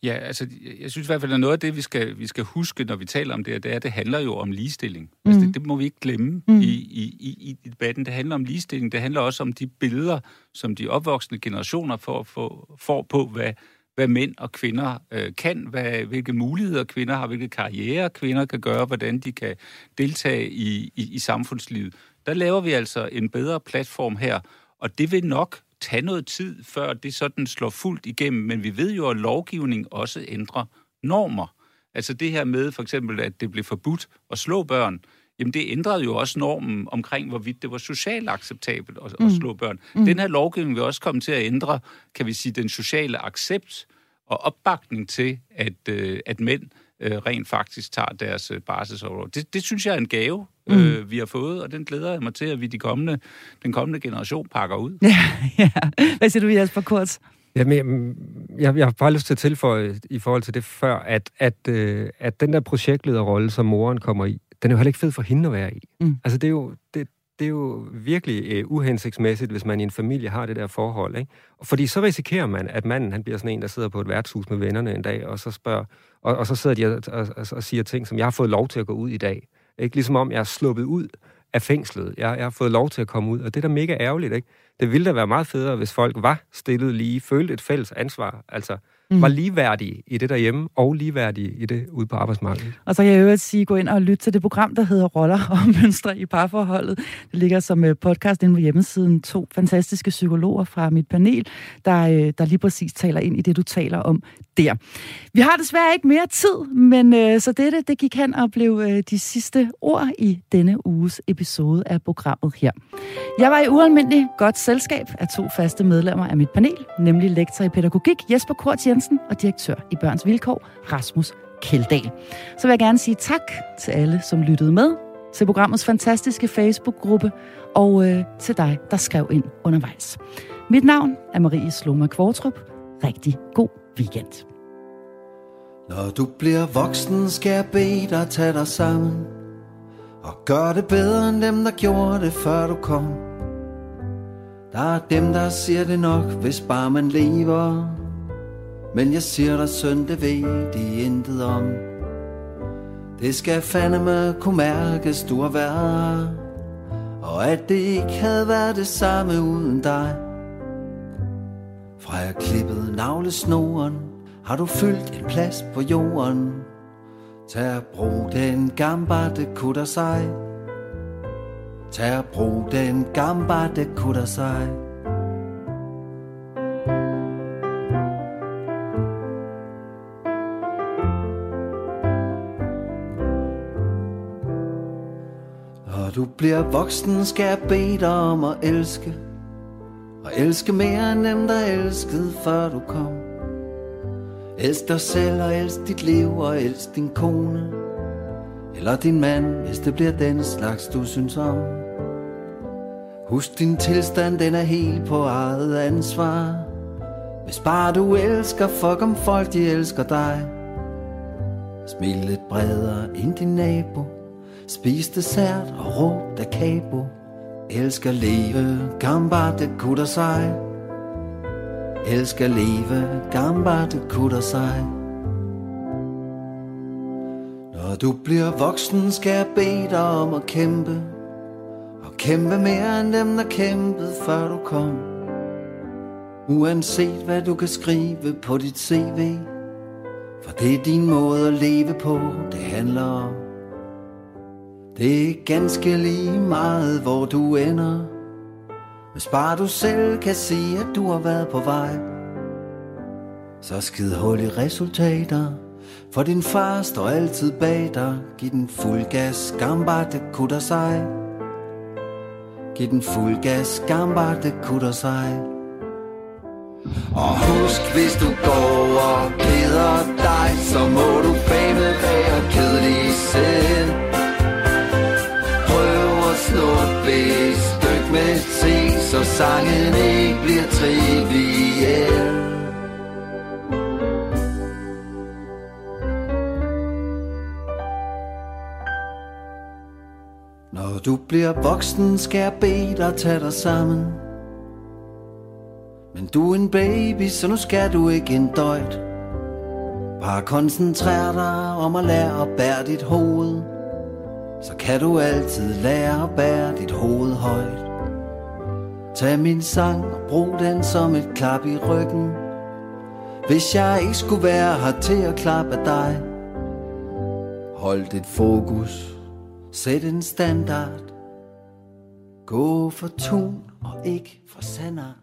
Ja, altså, jeg synes i hvert fald, at noget af det, vi skal, vi skal huske, når vi taler om det, det er, at det handler jo om ligestilling. Mm. Altså, det, det må vi ikke glemme mm. i, i, i, i debatten. Det handler om ligestilling. Det handler også om de billeder, som de opvoksende generationer får, får, får på, hvad, hvad mænd og kvinder øh, kan, hvad, hvilke muligheder kvinder har, hvilke karriere kvinder kan gøre, hvordan de kan deltage i, i, i samfundslivet. Der laver vi altså en bedre platform her, og det vil nok tage noget tid, før det sådan slår fuldt igennem, men vi ved jo, at lovgivning også ændrer normer. Altså det her med for eksempel, at det blev forbudt at slå børn, jamen det ændrede jo også normen omkring, hvorvidt det var socialt acceptabelt at, mm. at slå børn. Mm. Den her lovgivning vil også komme til at ændre, kan vi sige, den sociale accept og opbakning til, at, øh, at mænd øh, rent faktisk tager deres øh, barselsoverlov. Det, det synes jeg er en gave, mm. øh, vi har fået, og den glæder jeg mig til, at vi de kommende, den kommende generation pakker ud. Ja, ja. Hvad siger du, Jesper Kurz? Jamen, jeg, jeg har bare lyst til at tilføje i forhold til det før, at, at, øh, at den der projektlederrolle, som moren kommer i, den er jo heller ikke fed for hende at være i. Mm. Altså, det er jo, det, det er jo virkelig øh, uhensigtsmæssigt, hvis man i en familie har det der forhold. Ikke? Og fordi så risikerer man, at manden han bliver sådan en, der sidder på et værtshus med vennerne en dag, og så spørger, og, og så sidder de og, og, og, og siger ting, som jeg har fået lov til at gå ud i dag. Ikke? Ligesom om jeg er sluppet ud af fængslet. Jeg, jeg har fået lov til at komme ud, og det er da mega ærgerligt. Ikke? Det ville da være meget federe, hvis folk var stillet lige, følte et fælles ansvar. Altså, mm. var ligeværdige i det derhjemme, og ligeværdige i det ude på arbejdsmarkedet. Og så kan jeg øvrigt sige, gå ind og lytte til det program, der hedder Roller og Mønstre i parforholdet. Det ligger som øh, podcast inde på hjemmesiden. To fantastiske psykologer fra mit panel, der, øh, der lige præcis taler ind i det, du taler om der. Vi har desværre ikke mere tid, men øh, så dette, det gik hen og blev de sidste ord i denne uges episode af programmet her. Jeg var i ualmindelig godt selskab af to faste medlemmer af mit panel, nemlig lektor i pædagogik Jesper Kort Jensen Hansen og direktør i Børns Vilkår, Rasmus Keldal. Så vil jeg gerne sige tak til alle, som lyttede med, til programmets fantastiske Facebook-gruppe, og øh, til dig, der skrev ind undervejs. Mit navn er Marie Sloma Kvartrup. Rigtig god weekend. Når du bliver voksen, skal jeg bede dig tage dig sammen Og gør det bedre end dem, der gjorde det, før du kom Der er dem, der siger det nok, hvis bare man lever men jeg siger dig, søn, det ved de intet om. Det skal fandeme kunne mærkes, du har været. Og at det ikke havde været det samme uden dig. Fra jeg klippede navlesnoren Har du fyldt en plads på jorden. Tag at brug den gambarte kutter sig. Tag at brug den gambarte kutter sig. Bliver voksen, skal jeg bede dig om at elske. Og elske mere end dem, der elskede, før du kom. Elsk dig selv og elsk dit liv og elsk din kone. Eller din mand, hvis det bliver den slags, du synes om. Husk din tilstand, den er helt på eget ansvar. Hvis bare du elsker, fuck om folk, de elsker dig. Smil lidt bredere end din nabo. Spis dessert og råb da kabo. Elsker leve, gamba det kutter sig. Elsker leve, gamba det kutter sig. Når du bliver voksen, skal jeg bede dig om at kæmpe. Og kæmpe mere end dem, der kæmpede før du kom. Uanset hvad du kan skrive på dit CV For det er din måde at leve på, det handler om. Det er ganske lige meget, hvor du ender. Hvis bare du selv kan se, at du har været på vej, så skid hul i resultater. For din far står altid bag dig. Giv den fuld gas, gambarte kutter sig. Giv den fuld gas, gambarte kutter sig. Og husk, hvis du går og keder dig, så må du fame være kedelig selv slå et stykke med te, så sangen ikke bliver triviel. Når du bliver voksen, skal jeg bede dig tage dig sammen. Men du er en baby, så nu skal du ikke en døjt. Bare koncentrer dig om at lære at bære dit hoved. Så kan du altid lære at bære dit hoved højt. Tag min sang og brug den som et klap i ryggen. Hvis jeg ikke skulle være her til at klappe dig. Hold dit fokus, sæt en standard. Gå for tun og ikke for sandart.